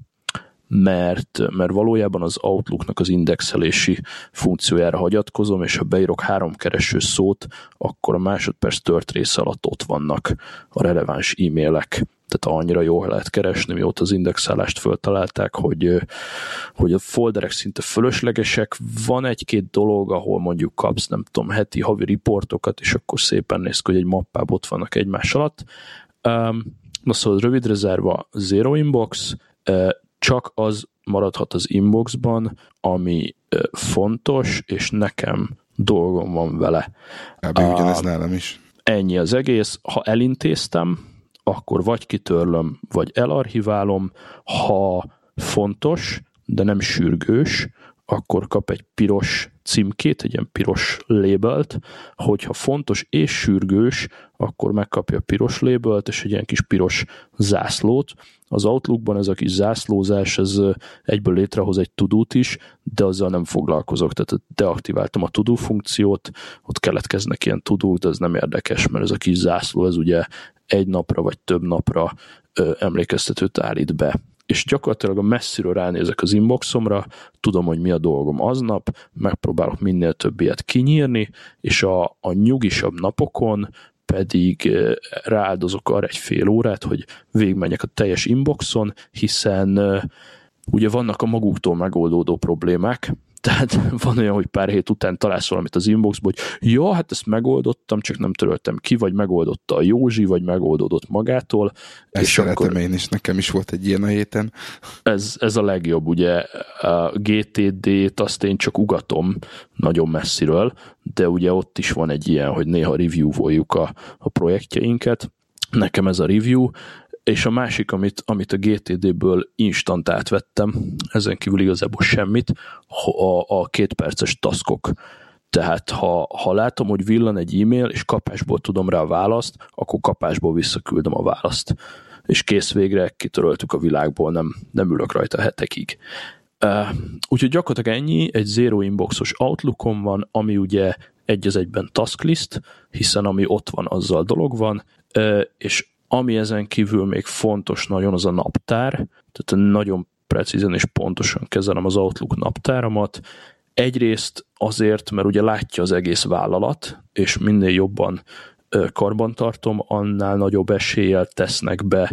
mert, mert valójában az Outlooknak az indexelési funkciójára hagyatkozom, és ha beírok három kereső szót, akkor a másodperc tört része alatt ott vannak a releváns e-mailek. Tehát annyira jól lehet keresni, mióta az indexálást föltalálták, hogy, hogy a folderek szinte fölöslegesek. Van egy-két dolog, ahol mondjuk kapsz, nem tudom, heti, havi riportokat, és akkor szépen néz ki, hogy egy mappában ott vannak egymás alatt. Na szóval rövidre zárva Zero Inbox, csak az maradhat az inboxban, ami fontos, és nekem dolgom van vele. Kb. ugyanez nálam is. Ennyi az egész. Ha elintéztem, akkor vagy kitörlöm, vagy elarchiválom. Ha fontos, de nem sürgős, akkor kap egy piros címkét, egy ilyen piros labelt, hogyha fontos és sürgős, akkor megkapja a piros labelt, és egy ilyen kis piros zászlót. Az Outlookban ez a kis zászlózás, ez egyből létrehoz egy tudót is, de azzal nem foglalkozok, tehát deaktiváltam a tudó funkciót, ott keletkeznek ilyen tudók, de ez nem érdekes, mert ez a kis zászló, ez ugye egy napra vagy több napra emlékeztetőt állít be és gyakorlatilag a messziről ránézek az inboxomra, tudom, hogy mi a dolgom aznap, megpróbálok minél több ilyet kinyírni, és a, a nyugisabb napokon pedig eh, rááldozok arra egy fél órát, hogy végigmenjek a teljes inboxon, hiszen eh, ugye vannak a maguktól megoldódó problémák, tehát (laughs) van olyan, hogy pár hét után találsz valamit az inboxba, hogy ja, hát ezt megoldottam, csak nem töröltem ki, vagy megoldotta a Józsi, vagy megoldódott magától. Ezt és szeretem akkor én is, nekem is volt egy ilyen a héten. Ez, ez a legjobb, ugye a GTD-t azt én csak ugatom nagyon messziről, de ugye ott is van egy ilyen, hogy néha review-voljuk a, a projektjeinket, nekem ez a review, és a másik, amit, amit a GTD-ből instant átvettem, ezen kívül igazából semmit, a, a két perces taskok. Tehát ha, ha látom, hogy villan egy e-mail, és kapásból tudom rá a választ, akkor kapásból visszaküldöm a választ. És kész végre, kitöröltük a világból, nem, nem ülök rajta hetekig. Uh, úgyhogy gyakorlatilag ennyi, egy zero inboxos Outlookom van, ami ugye egy az egyben tasklist, hiszen ami ott van, azzal dolog van, uh, és ami ezen kívül még fontos nagyon, az a naptár, tehát nagyon precízen és pontosan kezelem az Outlook naptáramat. Egyrészt azért, mert ugye látja az egész vállalat, és minél jobban karbantartom, annál nagyobb eséllyel tesznek be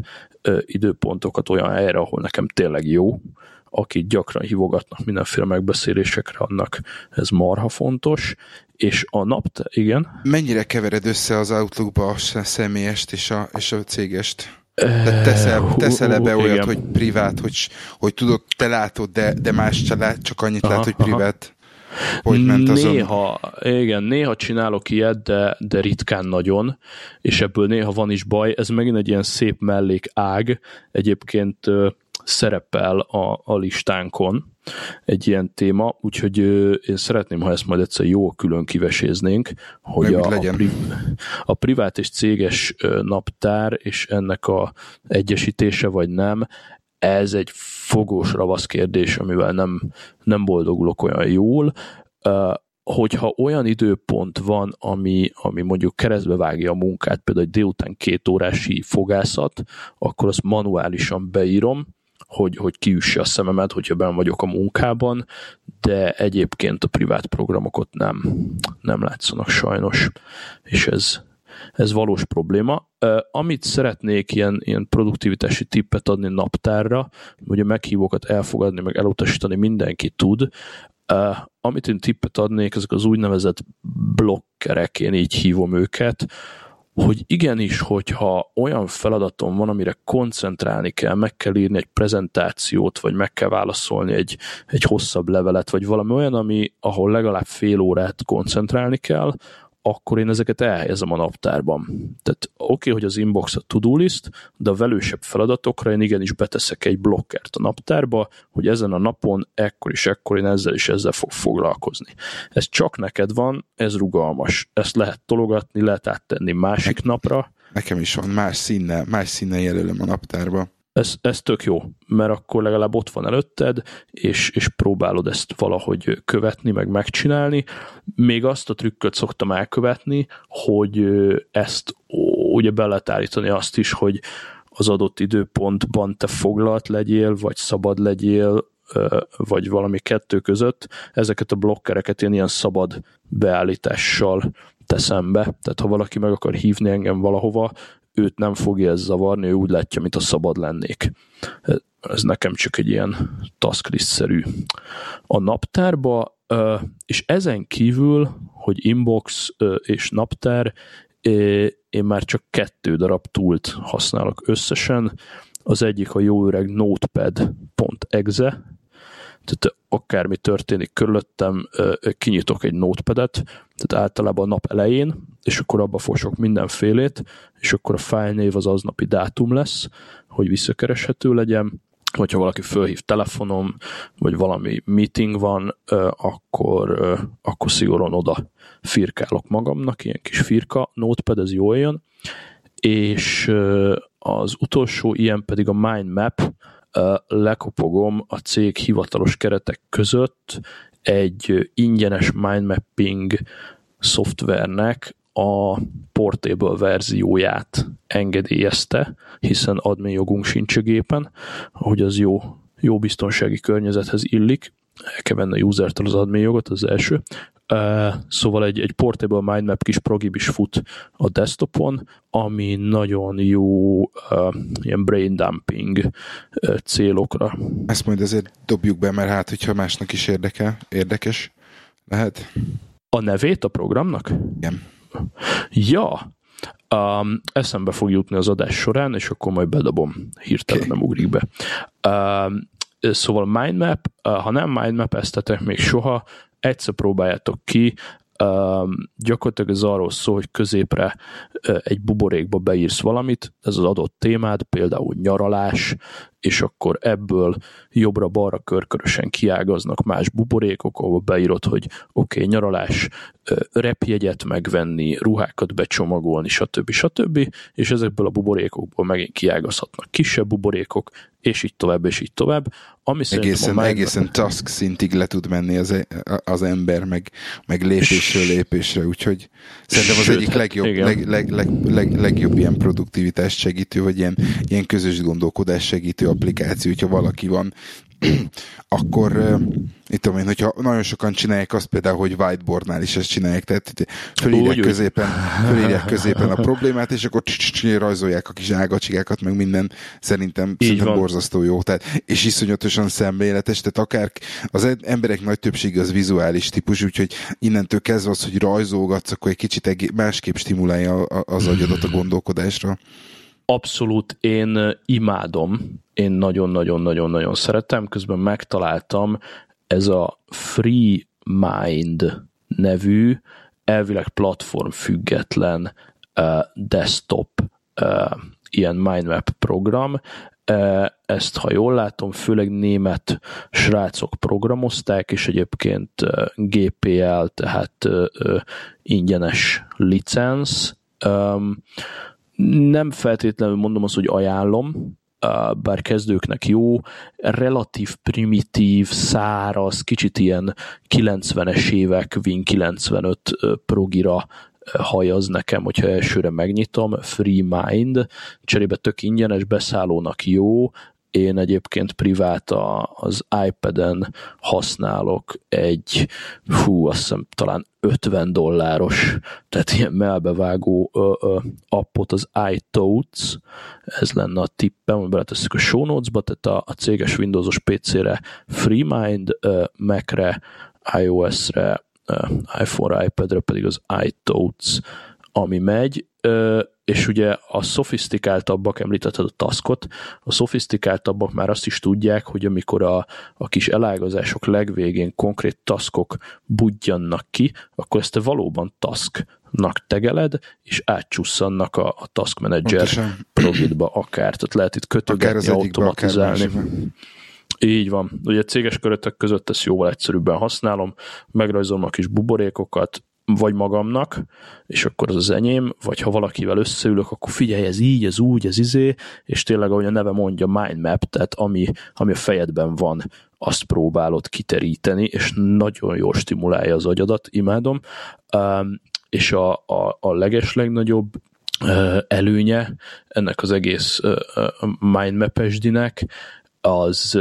időpontokat olyan helyre, ahol nekem tényleg jó, akit gyakran hívogatnak mindenféle megbeszélésekre, annak ez marha fontos, és a nap, igen. Mennyire kevered össze az Outlookba a személyest és a, és a cégest? Tehát teszel, teszel ebbe olyat, igen. hogy privát, hogy, hogy tudod, te látod, de, de más család csak annyit aha, lát, hogy privát. Hogy ment azon? Néha, igen, néha csinálok ilyet, de, de ritkán nagyon, és ebből néha van is baj. Ez megint egy ilyen szép mellék ág. Egyébként szerepel a, a listánkon egy ilyen téma, úgyhogy én szeretném, ha ezt majd egyszer jó külön kiveséznénk, hogy a, a, pri, a privát és céges naptár és ennek a egyesítése vagy nem, ez egy fogós ravasz kérdés, amivel nem, nem boldogulok olyan jól. Hogyha olyan időpont van, ami, ami mondjuk keresztbe vágja a munkát, például egy délután két órási fogászat, akkor azt manuálisan beírom, hogy, hogy kiüsse a szememet, hogyha ben vagyok a munkában, de egyébként a privát programok ott nem, nem látszanak sajnos, és ez, ez valós probléma. Amit szeretnék ilyen, ilyen produktivitási tippet adni naptárra, a meghívókat elfogadni, meg elutasítani mindenki tud, uh, amit én tippet adnék, ezek az úgynevezett blokkerek, én így hívom őket, hogy igenis, hogyha olyan feladatom van, amire koncentrálni kell, meg kell írni egy prezentációt, vagy meg kell válaszolni egy, egy hosszabb levelet, vagy valami olyan, ami, ahol legalább fél órát koncentrálni kell, akkor én ezeket elhelyezem a naptárban. Tehát oké, okay, hogy az inbox a to-do list, de a velősebb feladatokra én igenis beteszek egy blokkert a naptárba, hogy ezen a napon ekkor és ekkor én ezzel is ezzel fog foglalkozni. Ez csak neked van, ez rugalmas. Ezt lehet tologatni, lehet áttenni másik napra. Nekem is van más színnel, más színnel jelölöm a naptárba ez, ez tök jó, mert akkor legalább ott van előtted, és, és próbálod ezt valahogy követni, meg megcsinálni. Még azt a trükköt szoktam elkövetni, hogy ezt ugye be lehet állítani azt is, hogy az adott időpontban te foglalt legyél, vagy szabad legyél, vagy valami kettő között, ezeket a blokkereket én ilyen szabad beállítással teszem be. Tehát ha valaki meg akar hívni engem valahova, őt nem fogja ez zavarni, ő úgy látja, mint a szabad lennék. Ez nekem csak egy ilyen tasklist-szerű. A naptárba, és ezen kívül, hogy inbox és naptár, én már csak kettő darab túlt használok összesen. Az egyik a jó öreg notepad.exe, tehát akármi történik körülöttem, kinyitok egy notepadet, tehát általában a nap elején, és akkor abba fosok mindenfélét, és akkor a fájlnév az aznapi dátum lesz, hogy visszakereshető legyen, hogyha valaki fölhív telefonom, vagy valami meeting van, akkor, akkor szigorúan oda firkálok magamnak, ilyen kis firka notepad, ez jól jön, és az utolsó ilyen pedig a mind map, lekopogom a cég hivatalos keretek között egy ingyenes mind mapping szoftvernek a portable verzióját engedélyezte, hiszen admin jogunk sincs a gépen, hogy az jó, jó biztonsági környezethez illik, el kell venni a usertől az admin jogot, az első. Uh, szóval egy, egy portable mindmap kis progib is fut a desktopon, ami nagyon jó uh, ilyen brain dumping uh, célokra. Ezt majd azért dobjuk be, mert hát, hogyha másnak is érdekel, érdekes lehet. A nevét a programnak? Igen. Ja, Um, eszembe fog jutni az adás során, és akkor majd bedobom, hirtelen okay. nem ugrik be. Um, szóval mindmap, uh, ha nem mindmap eztetek még soha, egyszer próbáljátok ki, um, gyakorlatilag ez arról szól, hogy középre uh, egy buborékba beírsz valamit, ez az adott témád, például nyaralás, és akkor ebből jobbra-balra körkörösen kiágaznak más buborékok, ahol beírod, hogy oké, okay, nyaralás, repjegyet megvenni, ruhákat becsomagolni, stb. stb. És ezekből a buborékokból megint kiágazhatnak kisebb buborékok, és így tovább, és így tovább. Ami egészen, a egészen task szintig le tud menni az, e- az ember, meg, meg lépésről lépésre, úgyhogy szerintem az Sőt, egyik legjobb, leg, leg, leg, leg, legjobb ilyen produktivitást segítő, vagy ilyen, ilyen közös gondolkodás segítő applikáció, hogyha valaki van, (clears throat) akkor itt tudom én, hogyha nagyon sokan csinálják azt például, hogy whiteboardnál is ezt csinálják, tehát fölírják úgy, középen, fölírják középen a (laughs) problémát, és akkor rajzolják a kis ágacsigákat, meg minden. Szerintem, szerintem borzasztó jó. Tehát, és iszonyatosan szemléletes, tehát akár az emberek nagy többsége az vizuális típus, úgyhogy innentől kezdve az, hogy rajzolgatsz, akkor egy kicsit másképp stimulálja az agyadat a gondolkodásra abszolút én imádom, én nagyon-nagyon-nagyon-nagyon szeretem, közben megtaláltam ez a Free Mind nevű, elvileg platform független uh, desktop uh, ilyen mindmap program, uh, ezt, ha jól látom, főleg német srácok programozták, és egyébként uh, GPL, tehát uh, ingyenes licensz. Um, nem feltétlenül mondom azt, hogy ajánlom, bár kezdőknek jó, relatív primitív, száraz, kicsit ilyen 90-es évek, Win 95 progira hajaz nekem, hogyha elsőre megnyitom, Free Mind, cserébe tök ingyenes, beszállónak jó, én egyébként privát az iPad-en használok egy, hú, azt hiszem talán 50 dolláros, tehát ilyen melbevágó ö, ö, appot, az iTotes, ez lenne a tippem, hogy beletesszük a show notes-ba, tehát a, a céges Windowsos PC-re FreeMind, ö, Mac-re, iOS-re, iPhone-ra, iPad-re pedig az iTotes, ami megy, és ugye a szofisztikáltabbak, említetted a taskot, a szofisztikáltabbak már azt is tudják, hogy amikor a, a kis elágazások legvégén konkrét taskok budjannak ki, akkor ezt te valóban tasknak tegeled, és átcsusszannak a, a task manager progidba akár. Tehát lehet itt kötögetni, automatizálni. Így van. Ugye céges körötök között ezt jóval egyszerűbben használom, megrajzolom a kis buborékokat, vagy magamnak, és akkor az az enyém, vagy ha valakivel összeülök, akkor figyelj, ez így, ez úgy, ez izé, és tényleg, ahogy a neve mondja, mind map, tehát ami, ami a fejedben van, azt próbálod kiteríteni, és nagyon jól stimulálja az agyadat, imádom. És a, a, a legeslegnagyobb előnye ennek az egész mindmap-esdinek az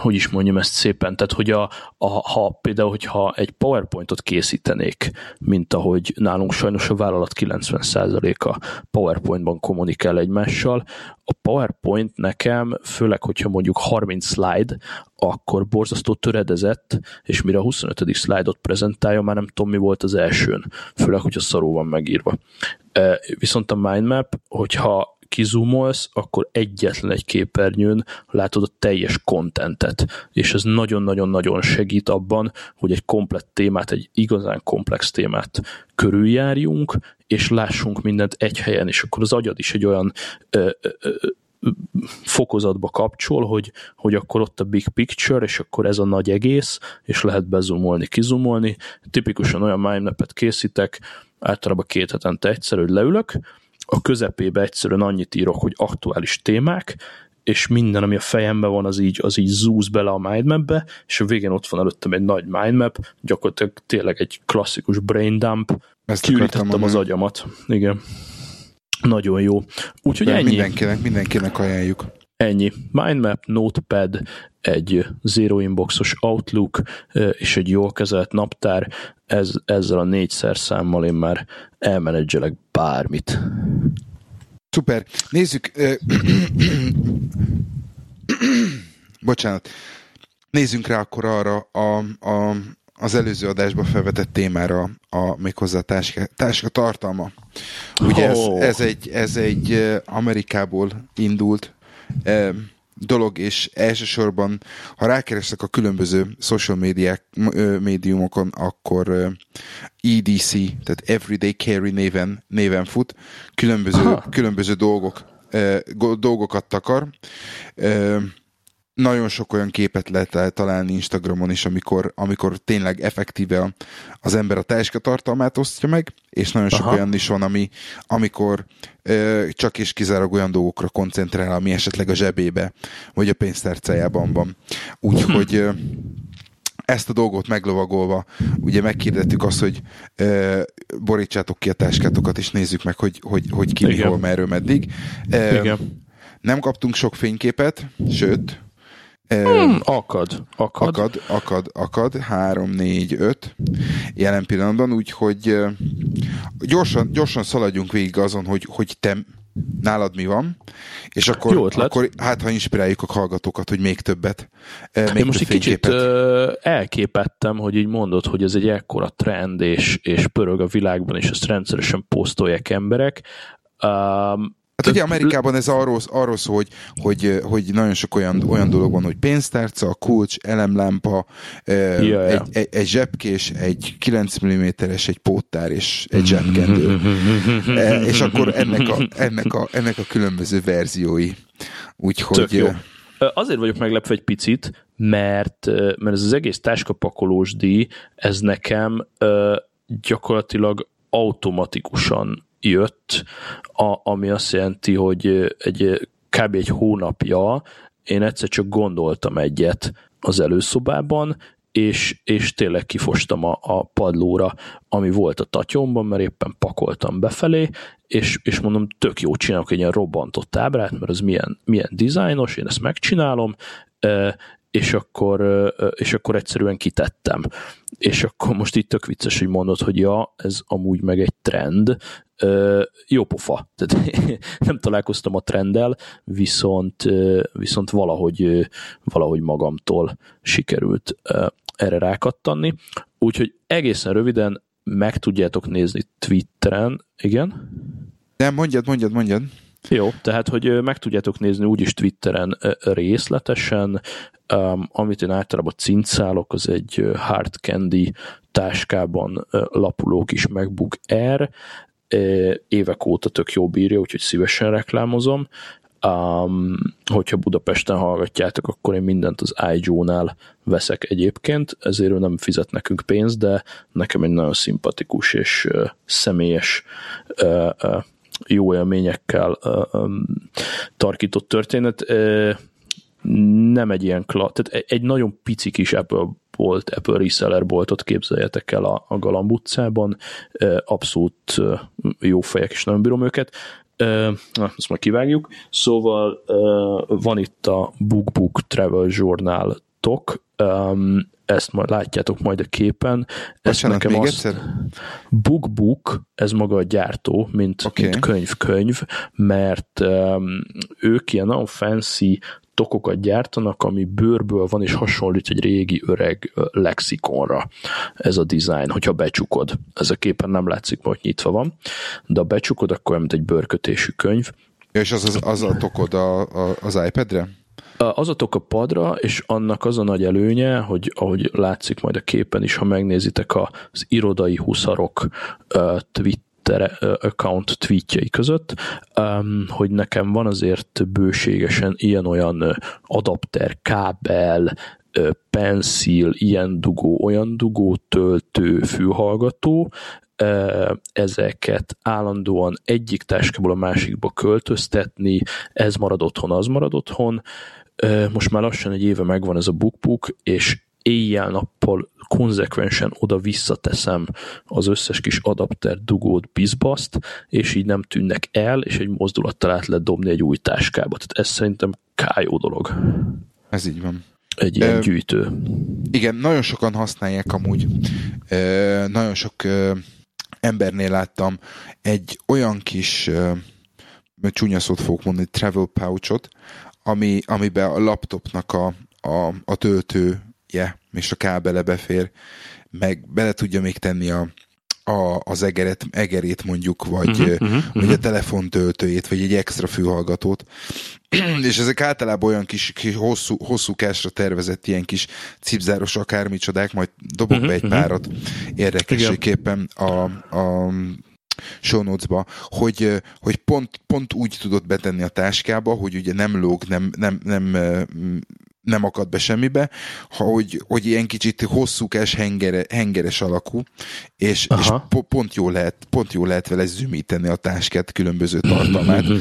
hogy is mondjam ezt szépen, tehát hogy a, a, ha például, hogyha egy PowerPointot készítenék, mint ahogy nálunk sajnos a vállalat 90%-a PowerPointban kommunikál egymással, a PowerPoint nekem, főleg, hogyha mondjuk 30 slide, akkor borzasztó töredezett, és mire a 25. slide-ot prezentálja, már nem tudom, mi volt az elsőn, főleg, hogyha szarul van megírva. Viszont a mindmap, hogyha kizumolsz, akkor egyetlen egy képernyőn látod a teljes kontentet, és ez nagyon-nagyon-nagyon segít abban, hogy egy komplett témát, egy igazán komplex témát körüljárjunk, és lássunk mindent egy helyen, és akkor az agyad is egy olyan ö, ö, fokozatba kapcsol, hogy, hogy akkor ott a big picture, és akkor ez a nagy egész, és lehet bezumolni, kizumolni. Tipikusan olyan mindmap-et készítek, általában két hetente egyszer, hogy leülök, a közepébe egyszerűen annyit írok, hogy aktuális témák, és minden, ami a fejemben van, az így, az így zúz bele a mindmapbe, és a végén ott van előttem egy nagy mindmap, gyakorlatilag tényleg egy klasszikus brain dump, Ezt kiürítettem az agyamat. Igen. Nagyon jó. Úgyhogy ennyi. Mindenkinek, mindenkinek ajánljuk. Ennyi. Mindmap, Notepad, egy Zero Inboxos Outlook és egy jól kezelt naptár, ez, ezzel a négyszer számmal én már elmenedzselek bármit. Szuper. Nézzük. (coughs) Bocsánat. Nézzünk rá akkor arra a, a, az előző adásban felvetett témára, a, méghozzá a táska, táska tartalma. Ugye oh. ez, ez, egy, ez egy Amerikából indult dolog, és elsősorban, ha rákerestek a különböző social médiák, médiumokon, akkor EDC, tehát Everyday Carry néven, néven fut, különböző, különböző dolgok, dolgokat takar nagyon sok olyan képet lehet találni Instagramon is, amikor, amikor tényleg effektíve az ember a táska tartalmát osztja meg, és nagyon sok Aha. olyan is van, ami, amikor ö, csak és kizárólag olyan dolgokra koncentrál, ami esetleg a zsebébe, vagy a pénztárcájában van. Úgyhogy ö, ezt a dolgot meglovagolva, ugye megkérdettük azt, hogy ö, borítsátok ki a táskátokat, és nézzük meg, hogy, hogy, hogy ki, mi, hol, merről, meddig. Ö, Igen. Nem kaptunk sok fényképet, sőt, Hmm, akad, akad. Akad, akad, akad. 3, 4, 5 jelen pillanatban, úgyhogy gyorsan, gyorsan szaladjunk végig azon, hogy, hogy te nálad mi van, és akkor, Jó akkor hát ha inspiráljuk a hallgatókat, hogy még többet. Még Én most egy kicsit ö, elképettem, hogy így mondod, hogy ez egy ekkora trend, és, és pörög a világban, és ezt rendszeresen posztolják emberek. Um, Hát ugye Amerikában ez arról, arról szól, hogy, hogy, hogy nagyon sok olyan, olyan dolog van, hogy pénztárca, kulcs, elemlámpa, ja, egy, ja. Egy, egy zsebkés, egy 9 mm-es, egy póttár és egy zsebkendő. (laughs) E, és akkor ennek a, ennek, a, ennek a különböző verziói. Úgyhogy... Azért vagyok meglepve egy picit, mert, mert ez az egész táskapakolós díj, ez nekem gyakorlatilag automatikusan jött, a, ami azt jelenti, hogy egy kb. egy hónapja én egyszer csak gondoltam egyet az előszobában, és, és tényleg kifostam a, a padlóra, ami volt a tatyomban, mert éppen pakoltam befelé, és, és mondom, tök jó csinálok egy ilyen robbantott ábrát, mert az milyen, milyen dizájnos, én ezt megcsinálom, és akkor, és akkor egyszerűen kitettem. És akkor most itt tök vicces, hogy mondod, hogy ja, ez amúgy meg egy trend, jó pofa. Tehát (laughs) nem találkoztam a trenddel, viszont, viszont valahogy, valahogy magamtól sikerült erre rákattanni. Úgyhogy egészen röviden meg tudjátok nézni Twitteren, igen? Nem, mondjad, mondjad, mondjad. Jó, tehát, hogy meg tudjátok nézni úgyis Twitteren részletesen, um, amit én általában cincálok, az egy Hard Candy táskában lapuló kis MacBook Air, évek óta tök jó bírja, úgyhogy szívesen reklámozom. Um, hogyha Budapesten hallgatjátok, akkor én mindent az iJoe-nál veszek egyébként, ezért ő nem fizet nekünk pénzt, de nekem egy nagyon szimpatikus és uh, személyes uh, uh, jó élményekkel tarkított történet. Nem egy ilyen, kla- tehát egy nagyon pici kis Apple bolt, Apple reseller boltot képzeljetek el a, a Galamb utcában, abszolút jó fejek, és nagyon bírom őket. Na, ezt majd kivágjuk. Szóval van itt a Book Travel Journal tok, ezt majd látjátok majd a képen. Ez Bocsánat, nekem még azt, egyszer? Book Book, ez maga a gyártó, mint, okay. mint könyv-könyv, mert um, ők ilyen nagyon fancy tokokat gyártanak, ami bőrből van, és hasonlít egy régi öreg lexikonra ez a design, hogyha becsukod. Ez a képen nem látszik, hogy nyitva van, de ha becsukod, akkor olyan, mint egy bőrkötésű könyv. Ja, és az, az, az a tokod a, a, az iPad-re? Az a padra, és annak az a nagy előnye, hogy ahogy látszik majd a képen is, ha megnézitek az irodai huszarok Twitter account tweetjei között, hogy nekem van azért bőségesen ilyen-olyan adapter, kábel, pencil, ilyen dugó, olyan dugó, töltő, fülhallgató, ezeket állandóan egyik táskából a másikba költöztetni, ez marad otthon, az marad otthon. Most már lassan egy éve megvan ez a bookbook, és éjjel-nappal konzekvensen oda visszateszem az összes kis adapter, dugót, bizbaszt, és így nem tűnnek el, és egy mozdulattal át lehet dobni egy új táskába. Tehát ez szerintem kájó dolog. Ez így van. Egy ilyen Ö, gyűjtő. Igen, nagyon sokan használják amúgy. Ö, nagyon sok ö, embernél láttam egy olyan kis ö, csúnya szót fogok mondani, travel pouchot, ami, amiben a laptopnak a, a, a töltője és a kábele befér, meg bele tudja még tenni a, a, az egeret, egerét mondjuk, vagy, uh-huh, uh-huh, vagy uh-huh. a telefontöltőjét, vagy egy extra fülhallgatót. (clears throat) és ezek általában olyan kis, kis hosszú, hosszú kásra tervezett ilyen kis cipzáros akármicsodák, majd dobok uh-huh, be egy uh-huh. párat érdekességképpen a, a show notes-ba, hogy, hogy pont, pont úgy tudod betenni a táskába, hogy ugye nem lóg, nem, nem, nem nem akad be semmibe, ha, hogy, hogy ilyen kicsit hosszúkás, hengere, hengeres alakú, és, és po, pont, jó lehet, pont jó lehet vele zümíteni a táskát különböző tartalmát. (laughs)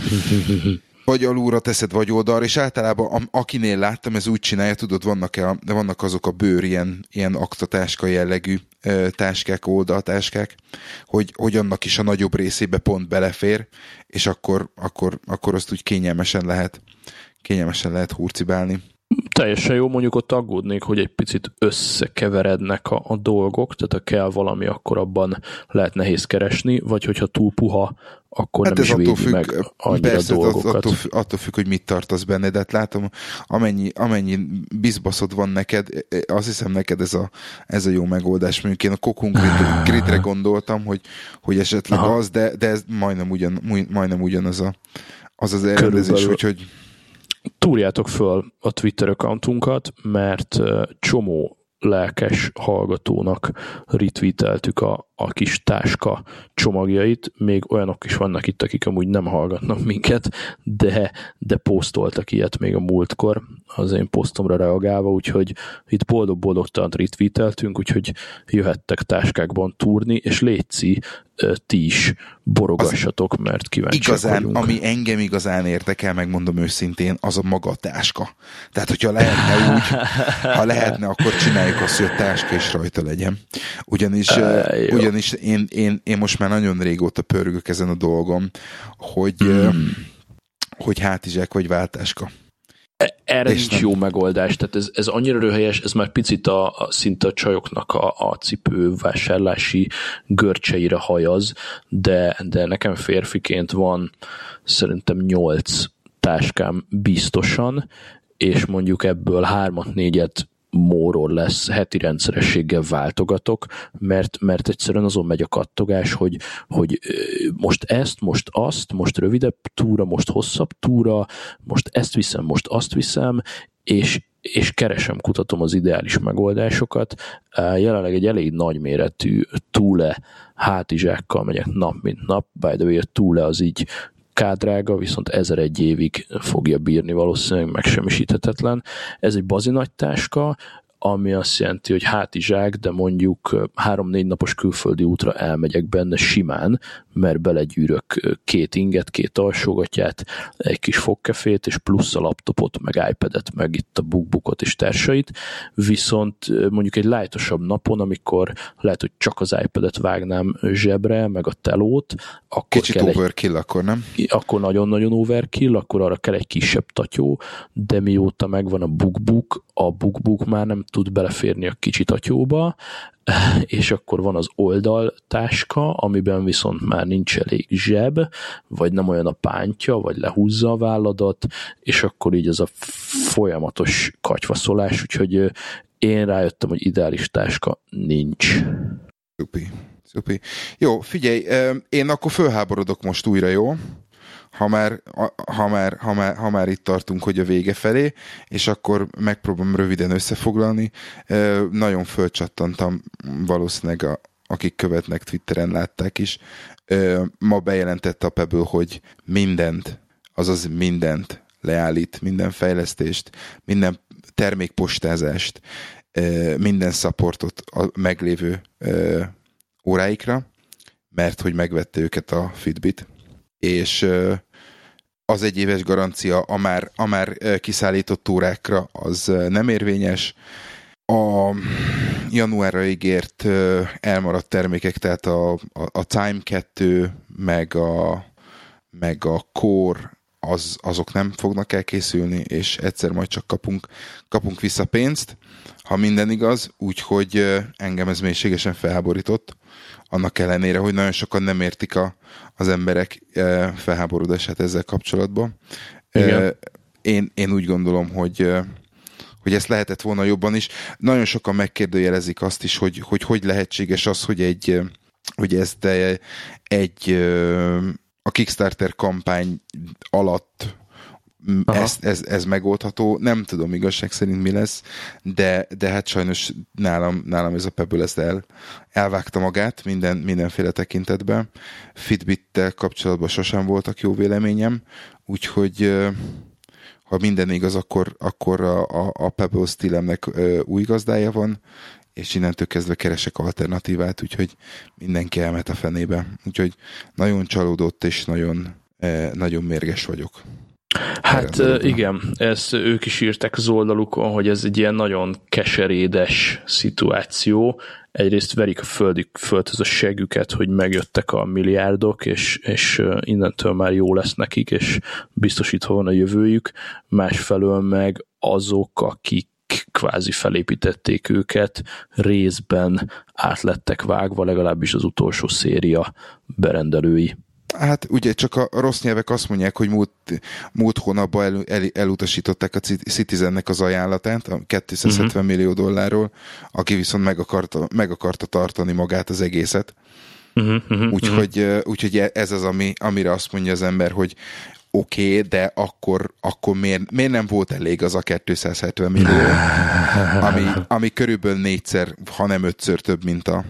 vagy alulra teszed, vagy oldalra, és általában akinél láttam, ez úgy csinálja, tudod, vannak, -e, vannak azok a bőr ilyen, ilyen aktatáska jellegű ö, táskák, oldaltáskák, hogy, hogy annak is a nagyobb részébe pont belefér, és akkor, akkor, akkor azt úgy kényelmesen lehet, kényelmesen lehet hurcibálni. Teljesen jó, mondjuk ott aggódnék, hogy egy picit összekeverednek a, a dolgok, tehát ha kell valami, akkor abban lehet nehéz keresni, vagy hogyha túl puha, akkor hát nem is védi függ, meg annyira persze, dolgokat. Attól, attól függ, hogy mit tartasz benne, de hát látom, amennyi, amennyi bizbaszod van neked, e, e, azt hiszem neked ez a, ez a jó megoldás. Mondjuk én a Kokun (sighs) Gridre gondoltam, hogy, hogy esetleg Aha. az, de, de ez majdnem, ugyan, majdnem ugyanaz a, az az elrendezés, úgyhogy túrjátok föl a Twitter accountunkat, mert csomó lelkes hallgatónak retweeteltük a, a kis táska csomagjait, még olyanok is vannak itt, akik amúgy nem hallgatnak minket, de, de posztoltak ilyet még a múltkor, az én posztomra reagálva, úgyhogy itt boldog-boldogtalan retweeteltünk, úgyhogy jöhettek táskákban túrni, és létszi, ti is borogassatok, mert kíváncsiak igazán, vagyunk. Ami engem igazán érdekel, megmondom őszintén, az a maga a táska. Tehát, hogyha lehetne úgy, ha lehetne, akkor csináljuk azt, hogy a táska is rajta legyen. Ugyanis, uh, ugyanis én, én, én most már nagyon régóta pörgök ezen a dolgom, hogy, mm. hogy hátizsák vagy váltáska. Erre és nincs nem. jó megoldás, tehát ez, ez annyira röhelyes, ez már picit a, a szinte a csajoknak a, a cipő vásárlási görcseire hajaz, de, de nekem férfiként van szerintem nyolc táskám biztosan, és mondjuk ebből hármat, négyet móról lesz, heti rendszerességgel váltogatok, mert, mert egyszerűen azon megy a kattogás, hogy, hogy most ezt, most azt, most rövidebb túra, most hosszabb túra, most ezt viszem, most azt viszem, és, és keresem, kutatom az ideális megoldásokat. Jelenleg egy elég nagyméretű túle hátizsákkal megyek nap mint nap, by the way, a túle az így kádrága, viszont ezer egy évig fogja bírni valószínűleg megsemmisíthetetlen. Ez egy bazi táska, ami azt jelenti, hogy hátizsák, de mondjuk három-négy napos külföldi útra elmegyek benne simán, mert belegyűrök két inget, két alsógatját, egy kis fogkefét, és plusz a laptopot, meg iPad-et, meg itt a bookbookot és társait, viszont mondjuk egy lájtosabb napon, amikor lehet, hogy csak az iPad-et vágnám zsebre, meg a telót, akkor Kicsit kell overkill egy, akkor, nem? Akkor nagyon-nagyon overkill, akkor arra kell egy kisebb tatyó, de mióta megvan a bookbook, a bookbook már nem tud beleférni a kicsi tatyóba, (laughs) és akkor van az oldaltáska, amiben viszont már nincs elég zseb, vagy nem olyan a pántja, vagy lehúzza a válladat, és akkor így ez a folyamatos katyvaszolás, úgyhogy én rájöttem, hogy ideális táska nincs. Szupi, szupi. Jó, figyelj, én akkor fölháborodok most újra, jó? Ha már, ha, már, ha, már, ha már itt tartunk, hogy a vége felé, és akkor megpróbálom röviden összefoglalni. Nagyon fölcsattantam valószínűleg, a, akik követnek Twitteren látták is. Ma bejelentette a Pebble, hogy mindent, azaz mindent leállít, minden fejlesztést, minden termékpostázást, minden supportot a meglévő óráikra, mert hogy megvette őket a Fitbit, és az egy éves garancia a már, a már kiszállított órákra az nem érvényes, a januárra ígért elmaradt termékek, tehát a, a, a Time 2, meg a, meg a Core, az, azok nem fognak elkészülni, és egyszer majd csak kapunk, kapunk vissza pénzt, ha minden igaz, úgyhogy engem ez mélységesen felháborított, annak ellenére, hogy nagyon sokan nem értik a, az emberek felháborodását ezzel kapcsolatban. Igen. Én, én úgy gondolom, hogy hogy ezt lehetett volna jobban is. Nagyon sokan megkérdőjelezik azt is, hogy hogy, hogy lehetséges az, hogy egy hogy ezt egy a Kickstarter kampány alatt ez, ez, ez megoldható. Nem tudom igazság szerint mi lesz, de, de hát sajnos nálam, nálam ez a Pebble ezt el, elvágta magát minden, mindenféle tekintetben. Fitbit-tel kapcsolatban sosem voltak jó véleményem, úgyhogy ha minden igaz, akkor, akkor a, a, a Pebble új gazdája van, és innentől kezdve keresek alternatívát, úgyhogy mindenki elmet a fenébe. Úgyhogy nagyon csalódott, és nagyon, nagyon mérges vagyok. Hát igen, ezt ők is írták az oldalukon, hogy ez egy ilyen nagyon keserédes szituáció. Egyrészt verik a földi, földhöz a següket, hogy megjöttek a milliárdok, és, és innentől már jó lesz nekik, és biztosítva van a jövőjük. Másfelől meg azok, akik kvázi felépítették őket, részben átlettek vágva, legalábbis az utolsó széria berendelői. Hát ugye csak a rossz nyelvek azt mondják, hogy múlt, múlt hónapban el, el, elutasították a Citizennek az ajánlatát, a 270 uh-huh. Mhm. millió dollárról, aki viszont meg akarta, meg akarta tartani magát az egészet. Uh-huh, uh-huh, úgyhogy, uh-huh. úgyhogy ez az, ami, amire azt mondja az ember, hogy oké, okay, de akkor, akkor miért, miért nem volt elég az a 270 millió, ami, ami körülbelül négyszer, ha nem ötször több, mint a,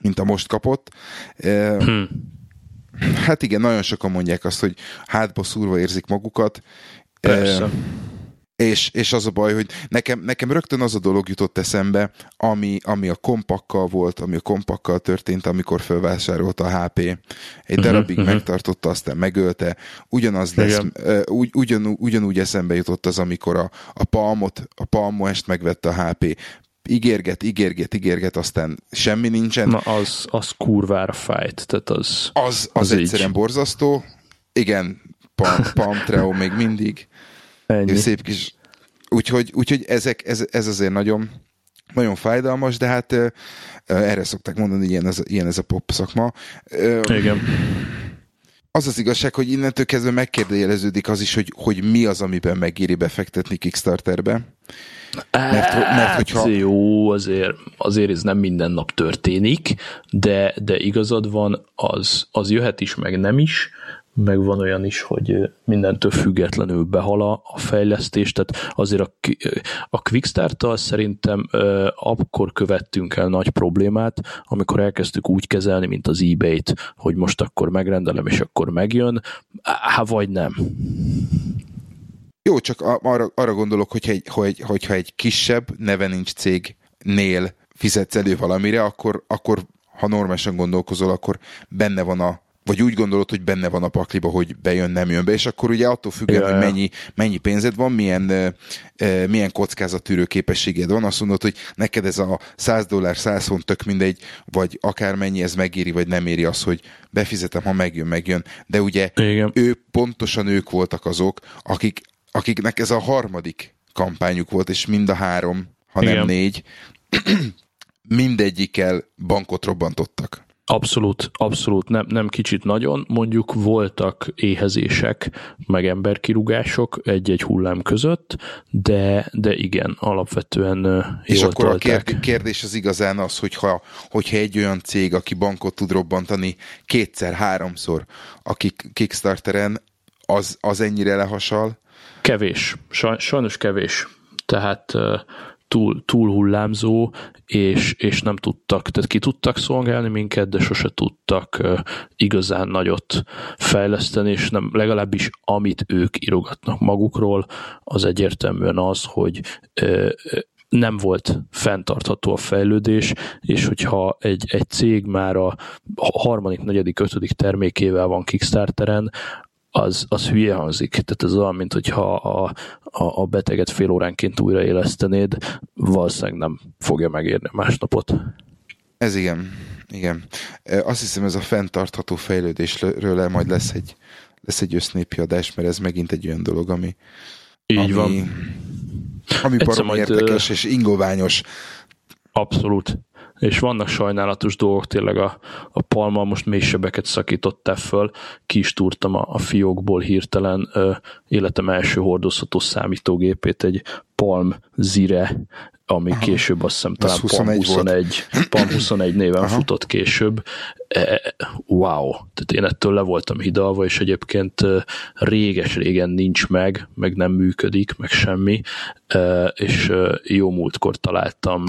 mint a most kapott. Hmm Hát igen, nagyon sokan mondják azt, hogy hátba szúrva érzik magukat. Persze. E, és, és az a baj, hogy nekem, nekem rögtön az a dolog jutott eszembe, ami, ami a kompakkal volt, ami a kompakkal történt, amikor felvásárolta a HP. Egy uh-huh, darabig uh-huh. megtartotta, aztán megölte. Ugyanaz lesz, ugy, ugyan, ugyanúgy eszembe jutott az, amikor a, a palmot, a palmoest megvette a HP ígérget, ígérget, ígérget, aztán semmi nincsen. Na az, az kurvára fájt, tehát az... Az, az, az egyszerűen így. borzasztó. Igen, Palm, Palm Treo még mindig. Ennyi. Szép kis... Úgyhogy, úgyhogy ezek, ez, ez azért nagyon, nagyon fájdalmas, de hát uh, erre szokták mondani, hogy ilyen ez, ilyen ez a pop szakma. Uh, Igen. Az az igazság, hogy innentől kezdve megkérdőjeleződik az is, hogy, hogy mi az, amiben megéri befektetni Kickstarterbe. Mert, mert hát, hogyha... Jó, azért, azért ez nem minden nap történik, de, de igazad van, az, az jöhet is, meg nem is, meg van olyan is, hogy mindentől függetlenül behal a fejlesztés, tehát azért a, a Quickstart-tal szerintem akkor követtünk el nagy problémát, amikor elkezdtük úgy kezelni, mint az eBay-t, hogy most akkor megrendelem, és akkor megjön, hát vagy nem. Jó, csak arra, arra gondolok, hogyha egy, hogy, hogyha egy kisebb, neve nincs cégnél fizetsz elő valamire, akkor, akkor ha normálisan gondolkozol, akkor benne van a vagy úgy gondolod, hogy benne van a pakliba, hogy bejön, nem jön be, és akkor ugye attól függően, hogy mennyi, mennyi pénzed van, milyen, e, milyen kockázattűrő képességed van, azt mondod, hogy neked ez a 100 dollár, 100 font tök mindegy, vagy akármennyi ez megéri, vagy nem éri az, hogy befizetem, ha megjön, megjön. De ugye Igen. ő, pontosan ők voltak azok, akik akiknek ez a harmadik kampányuk volt, és mind a három, ha Igen. nem négy, (clears throat) mindegyikkel bankot robbantottak. Abszolút, abszolút, nem, nem kicsit nagyon. Mondjuk voltak éhezések, meg emberkirugások egy-egy hullám között, de, de igen, alapvetően És jól akkor tolták. a kérdés az igazán az, hogyha, hogyha egy olyan cég, aki bankot tud robbantani kétszer-háromszor, aki Kickstarteren, az, az ennyire lehasal, Kevés, sajnos kevés. Tehát túl, túl hullámzó, és, és nem tudtak, tehát ki tudtak szolgálni minket, de sose tudtak igazán nagyot fejleszteni, és nem, legalábbis amit ők írogatnak magukról, az egyértelműen az, hogy nem volt fenntartható a fejlődés, és hogyha egy, egy cég már a harmadik, negyedik, ötödik termékével van Kickstarteren, az, az hülye hangzik. Tehát ez olyan, mint hogyha a, a, a beteget fél óránként újraélesztenéd, valószínűleg nem fogja megérni a másnapot. Ez igen. Igen. Azt hiszem ez a fenntartható fejlődésről majd lesz egy, lesz egy össznépi adás, mert ez megint egy olyan dolog, ami, Így ami, van. ami barom érdekes és ingoványos. Abszolút és vannak sajnálatos dolgok, tényleg a, a Palma most mély sebeket szakította föl, ki is túrtam a, a fiókból hirtelen ö, életem első hordozható számítógépét, egy Palm Zire, ami Aha. később azt hiszem talán 21 Palm 21, Palm 21 néven Aha. futott később. E, wow! Tehát én ettől le voltam hidalva, és egyébként réges-régen nincs meg, meg nem működik, meg semmi, e, és jó múltkor találtam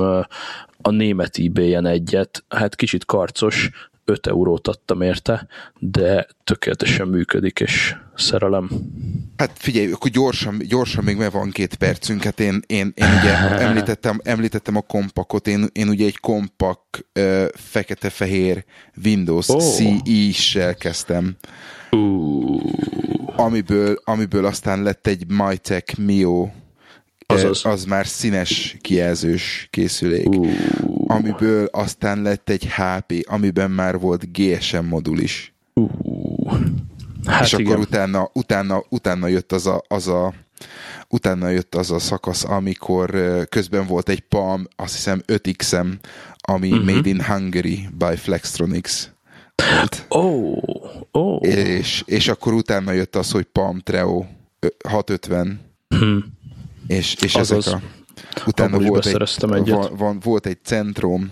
a német ebay-en egyet, hát kicsit karcos, 5 eurót adtam érte, de tökéletesen működik, és szerelem. Hát figyelj, akkor gyorsan, gyorsan még mert van két percünk, hát én, én, én ugye (laughs) említettem, említettem a kompakot, én, én ugye egy kompak fekete-fehér Windows oh. CE-sel kezdtem. Uh. Amiből, amiből aztán lett egy MyTech Mio Azaz. az már színes kijelzős készülék, uh. amiből aztán lett egy HP, amiben már volt GSM modul is. Uh. Hát és igen. akkor utána, utána, utána jött az a, az a utána jött az a szakasz, amikor közben volt egy Palm, azt hiszem 5XM, ami uh-huh. Made in Hungary by Flextronics. Oh, oh. És, és akkor utána jött az, hogy Palm Treo 650. Hmm és, és Azaz. ezek a, utána volt egy, egyet. Van, van, volt egy centrum,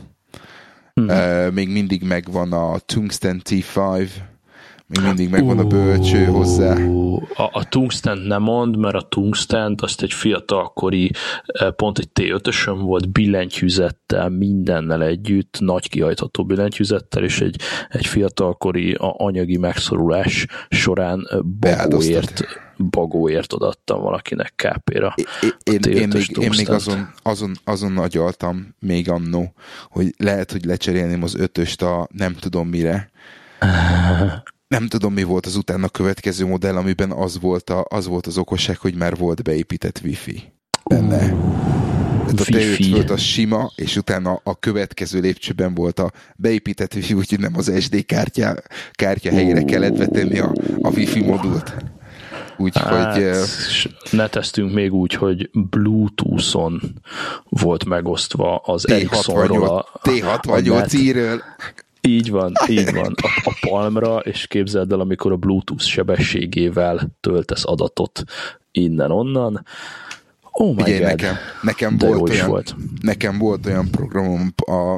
hmm. uh, még mindig megvan a Tungsten T5, még mindig megvan a bölcső hozzá. A, a tungsten nem mond, mert a tungsten azt egy fiatalkori, pont egy T5-ösön volt billentyűzettel, mindennel együtt, nagy kihajtható billentyűzettel, és egy, egy fiatalkori a anyagi megszorulás során bagóért bagóért odaadtam valakinek KP-ra. Én, én, én, még, én még azon, azon, azon agyaltam még annó, hogy lehet, hogy lecserélném az ötöst a nem tudom mire. (laughs) nem tudom, mi volt az utána következő modell, amiben az volt, a, az volt az okosság, hogy már volt beépített wifi benne. Tehát a te volt a sima, és utána a következő lépcsőben volt a beépített wifi, úgyhogy nem az SD kártya, kártya helyére kellett vetenni a, a wifi modult. Úgyhogy... Hát, ne tesztünk még úgy, hogy Bluetooth-on volt megosztva az Ericssonról a, T68 íről. Így van, így van. A, a Palmra, és képzeld el, amikor a Bluetooth sebességével töltesz adatot innen-onnan. Oh my Ugye, God. nekem, nekem, volt olyan, volt. nekem volt olyan programom a,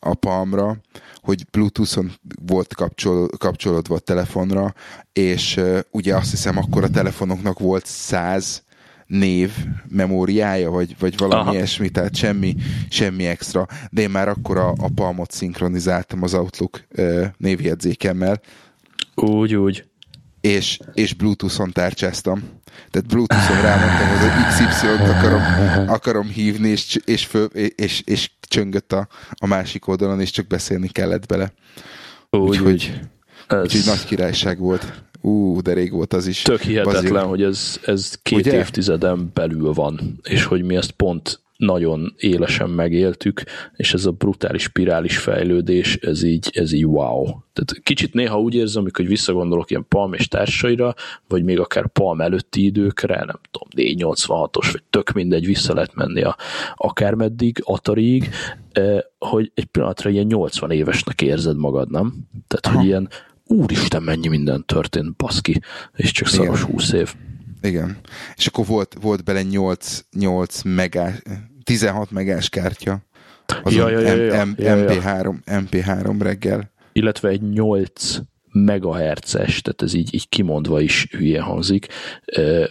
a Palmra, hogy Bluetooth-on volt kapcsol, kapcsolódva a telefonra, és uh, ugye azt hiszem akkor a telefonoknak volt 100 név memóriája, vagy, vagy valami Aha. ilyesmi, tehát semmi, semmi extra. De én már akkor a, a Palmot szinkronizáltam az Outlook uh, névjegyzékemmel. Úgy, úgy. És, és Bluetooth-on tárcsáztam. Tehát Bluetooth-on rámondtam, hogy az XY-t akarom, akarom hívni, és, és, föl, és, és csöngött a, a másik oldalon, és csak beszélni kellett bele. Úgy, úgyhogy, ez... úgyhogy nagy királyság volt. Ú, de rég volt az is. Tök hihetetlen, Bazil. hogy ez, ez két Ugye? évtizeden belül van, és hogy mi ezt pont nagyon élesen megéltük, és ez a brutális spirális fejlődés, ez így, ez így wow. Tehát kicsit néha úgy érzem, hogy visszagondolok ilyen Palm és társaira, vagy még akár Palm előtti időkre, nem tudom, 486-os, vagy tök mindegy, vissza lehet menni a, akármeddig, Atariig, eh, hogy egy pillanatra ilyen 80 évesnek érzed magad, nem? Tehát, Aha. hogy ilyen úristen, mennyi minden történt, baszki, és csak szaros 20 év. Igen. És akkor volt, volt bele 8, 8 megás, 16 megás kártya. Az ja, ja, ja, ja, M- ja, MP3, MP3 reggel. Illetve egy 8 megahertzes, tehát ez így, így kimondva is hülye hangzik,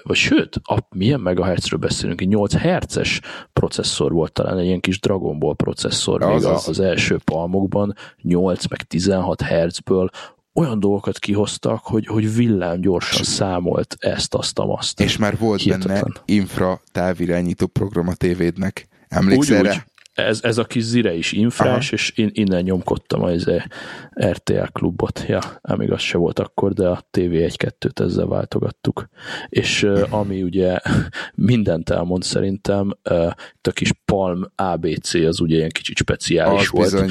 vagy sőt, a, milyen megahertzről beszélünk, egy 8 hertzes processzor volt talán, egy ilyen kis Dragon Ball processzor az még az, az első palmokban, 8 meg 16 hertzből olyan dolgokat kihoztak, hogy, hogy villám gyorsan számolt ezt, azt, azt. És már volt Hihetetlen. benne infra távirányító program a tévédnek. Emlékszel úgy, rá? Úgy, ez, ez a kis zire is infrás, Aha. és in, innen nyomkodtam az RTL klubot. Ja, amíg az se volt akkor, de a TV1-2-t ezzel váltogattuk. És ami ugye (laughs) mindent elmond szerintem, itt a kis Palm ABC az ugye ilyen kicsit speciális az volt. Bizony.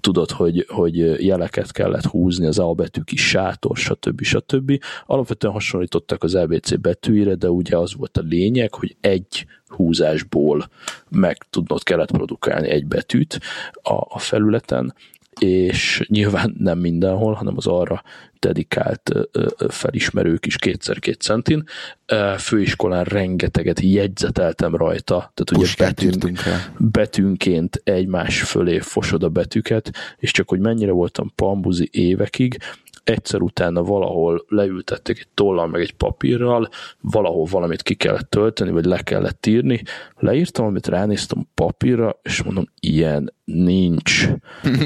Tudod, hogy, hogy jeleket kellett húzni, az A betű kis sátor, stb. stb. Alapvetően hasonlítottak az ABC betűire, de ugye az volt a lényeg, hogy egy húzásból meg tudnod kellett produkálni egy betűt a, a felületen, és nyilván nem mindenhol, hanem az arra dedikált felismerők is kétszer-két centin. Főiskolán rengeteget jegyzeteltem rajta, tehát ugye betűn, betűnként egymás fölé fosod a betűket, és csak hogy mennyire voltam pambuzi évekig, egyszer utána valahol leültették egy tollal, meg egy papírral, valahol valamit ki kellett tölteni, vagy le kellett írni, leírtam, amit ránéztem papírra, és mondom, ilyen nincs.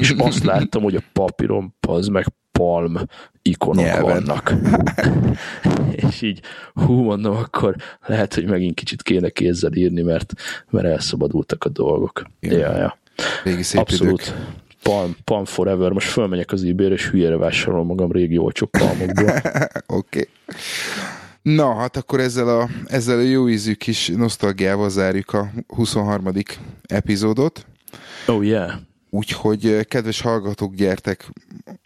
és azt (laughs) láttam, hogy a papíron az meg palm ikonok Nyelven. vannak. és így, hú, mondom, akkor lehet, hogy megint kicsit kéne kézzel írni, mert, mert elszabadultak a dolgok. Ja, ja. ja. Régi szép Abszolút. Idők. Palm, Palm Forever. Most fölmegyek az ebay és hülyére vásárolom magam régi olcsó palmokból. (laughs) Oké. okay. Na, hát akkor ezzel a, ezzel a jó ízű kis nosztalgiával zárjuk a 23. epizódot. Oh yeah. Úgyhogy eh, kedves hallgatók, gyertek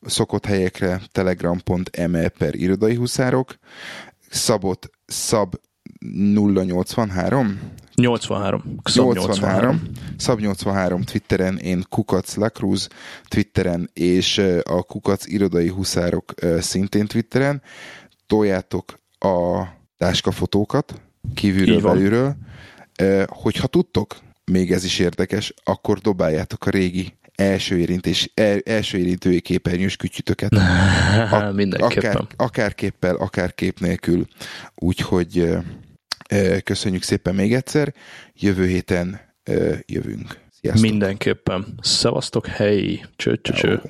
szokott helyekre telegram.me per irodai huszárok, szabot szab 083 83. Szab 83. Szab 83 Twitteren, én Kukac Lacruz Twitteren, és a Kukac irodai huszárok szintén Twitteren. Toljátok a táskafotókat kívülről, belülről. Hogyha tudtok, még ez is érdekes, akkor dobáljátok a régi első, érintés, első érintői képernyős kütyütöket. (laughs) Mindenképpen. Akár, akár képpel, akár kép nélkül. Úgyhogy Köszönjük szépen még egyszer. Jövő héten jövünk. Sziasztok. Mindenképpen. Szevasztok, hely! Cső, cső, cső.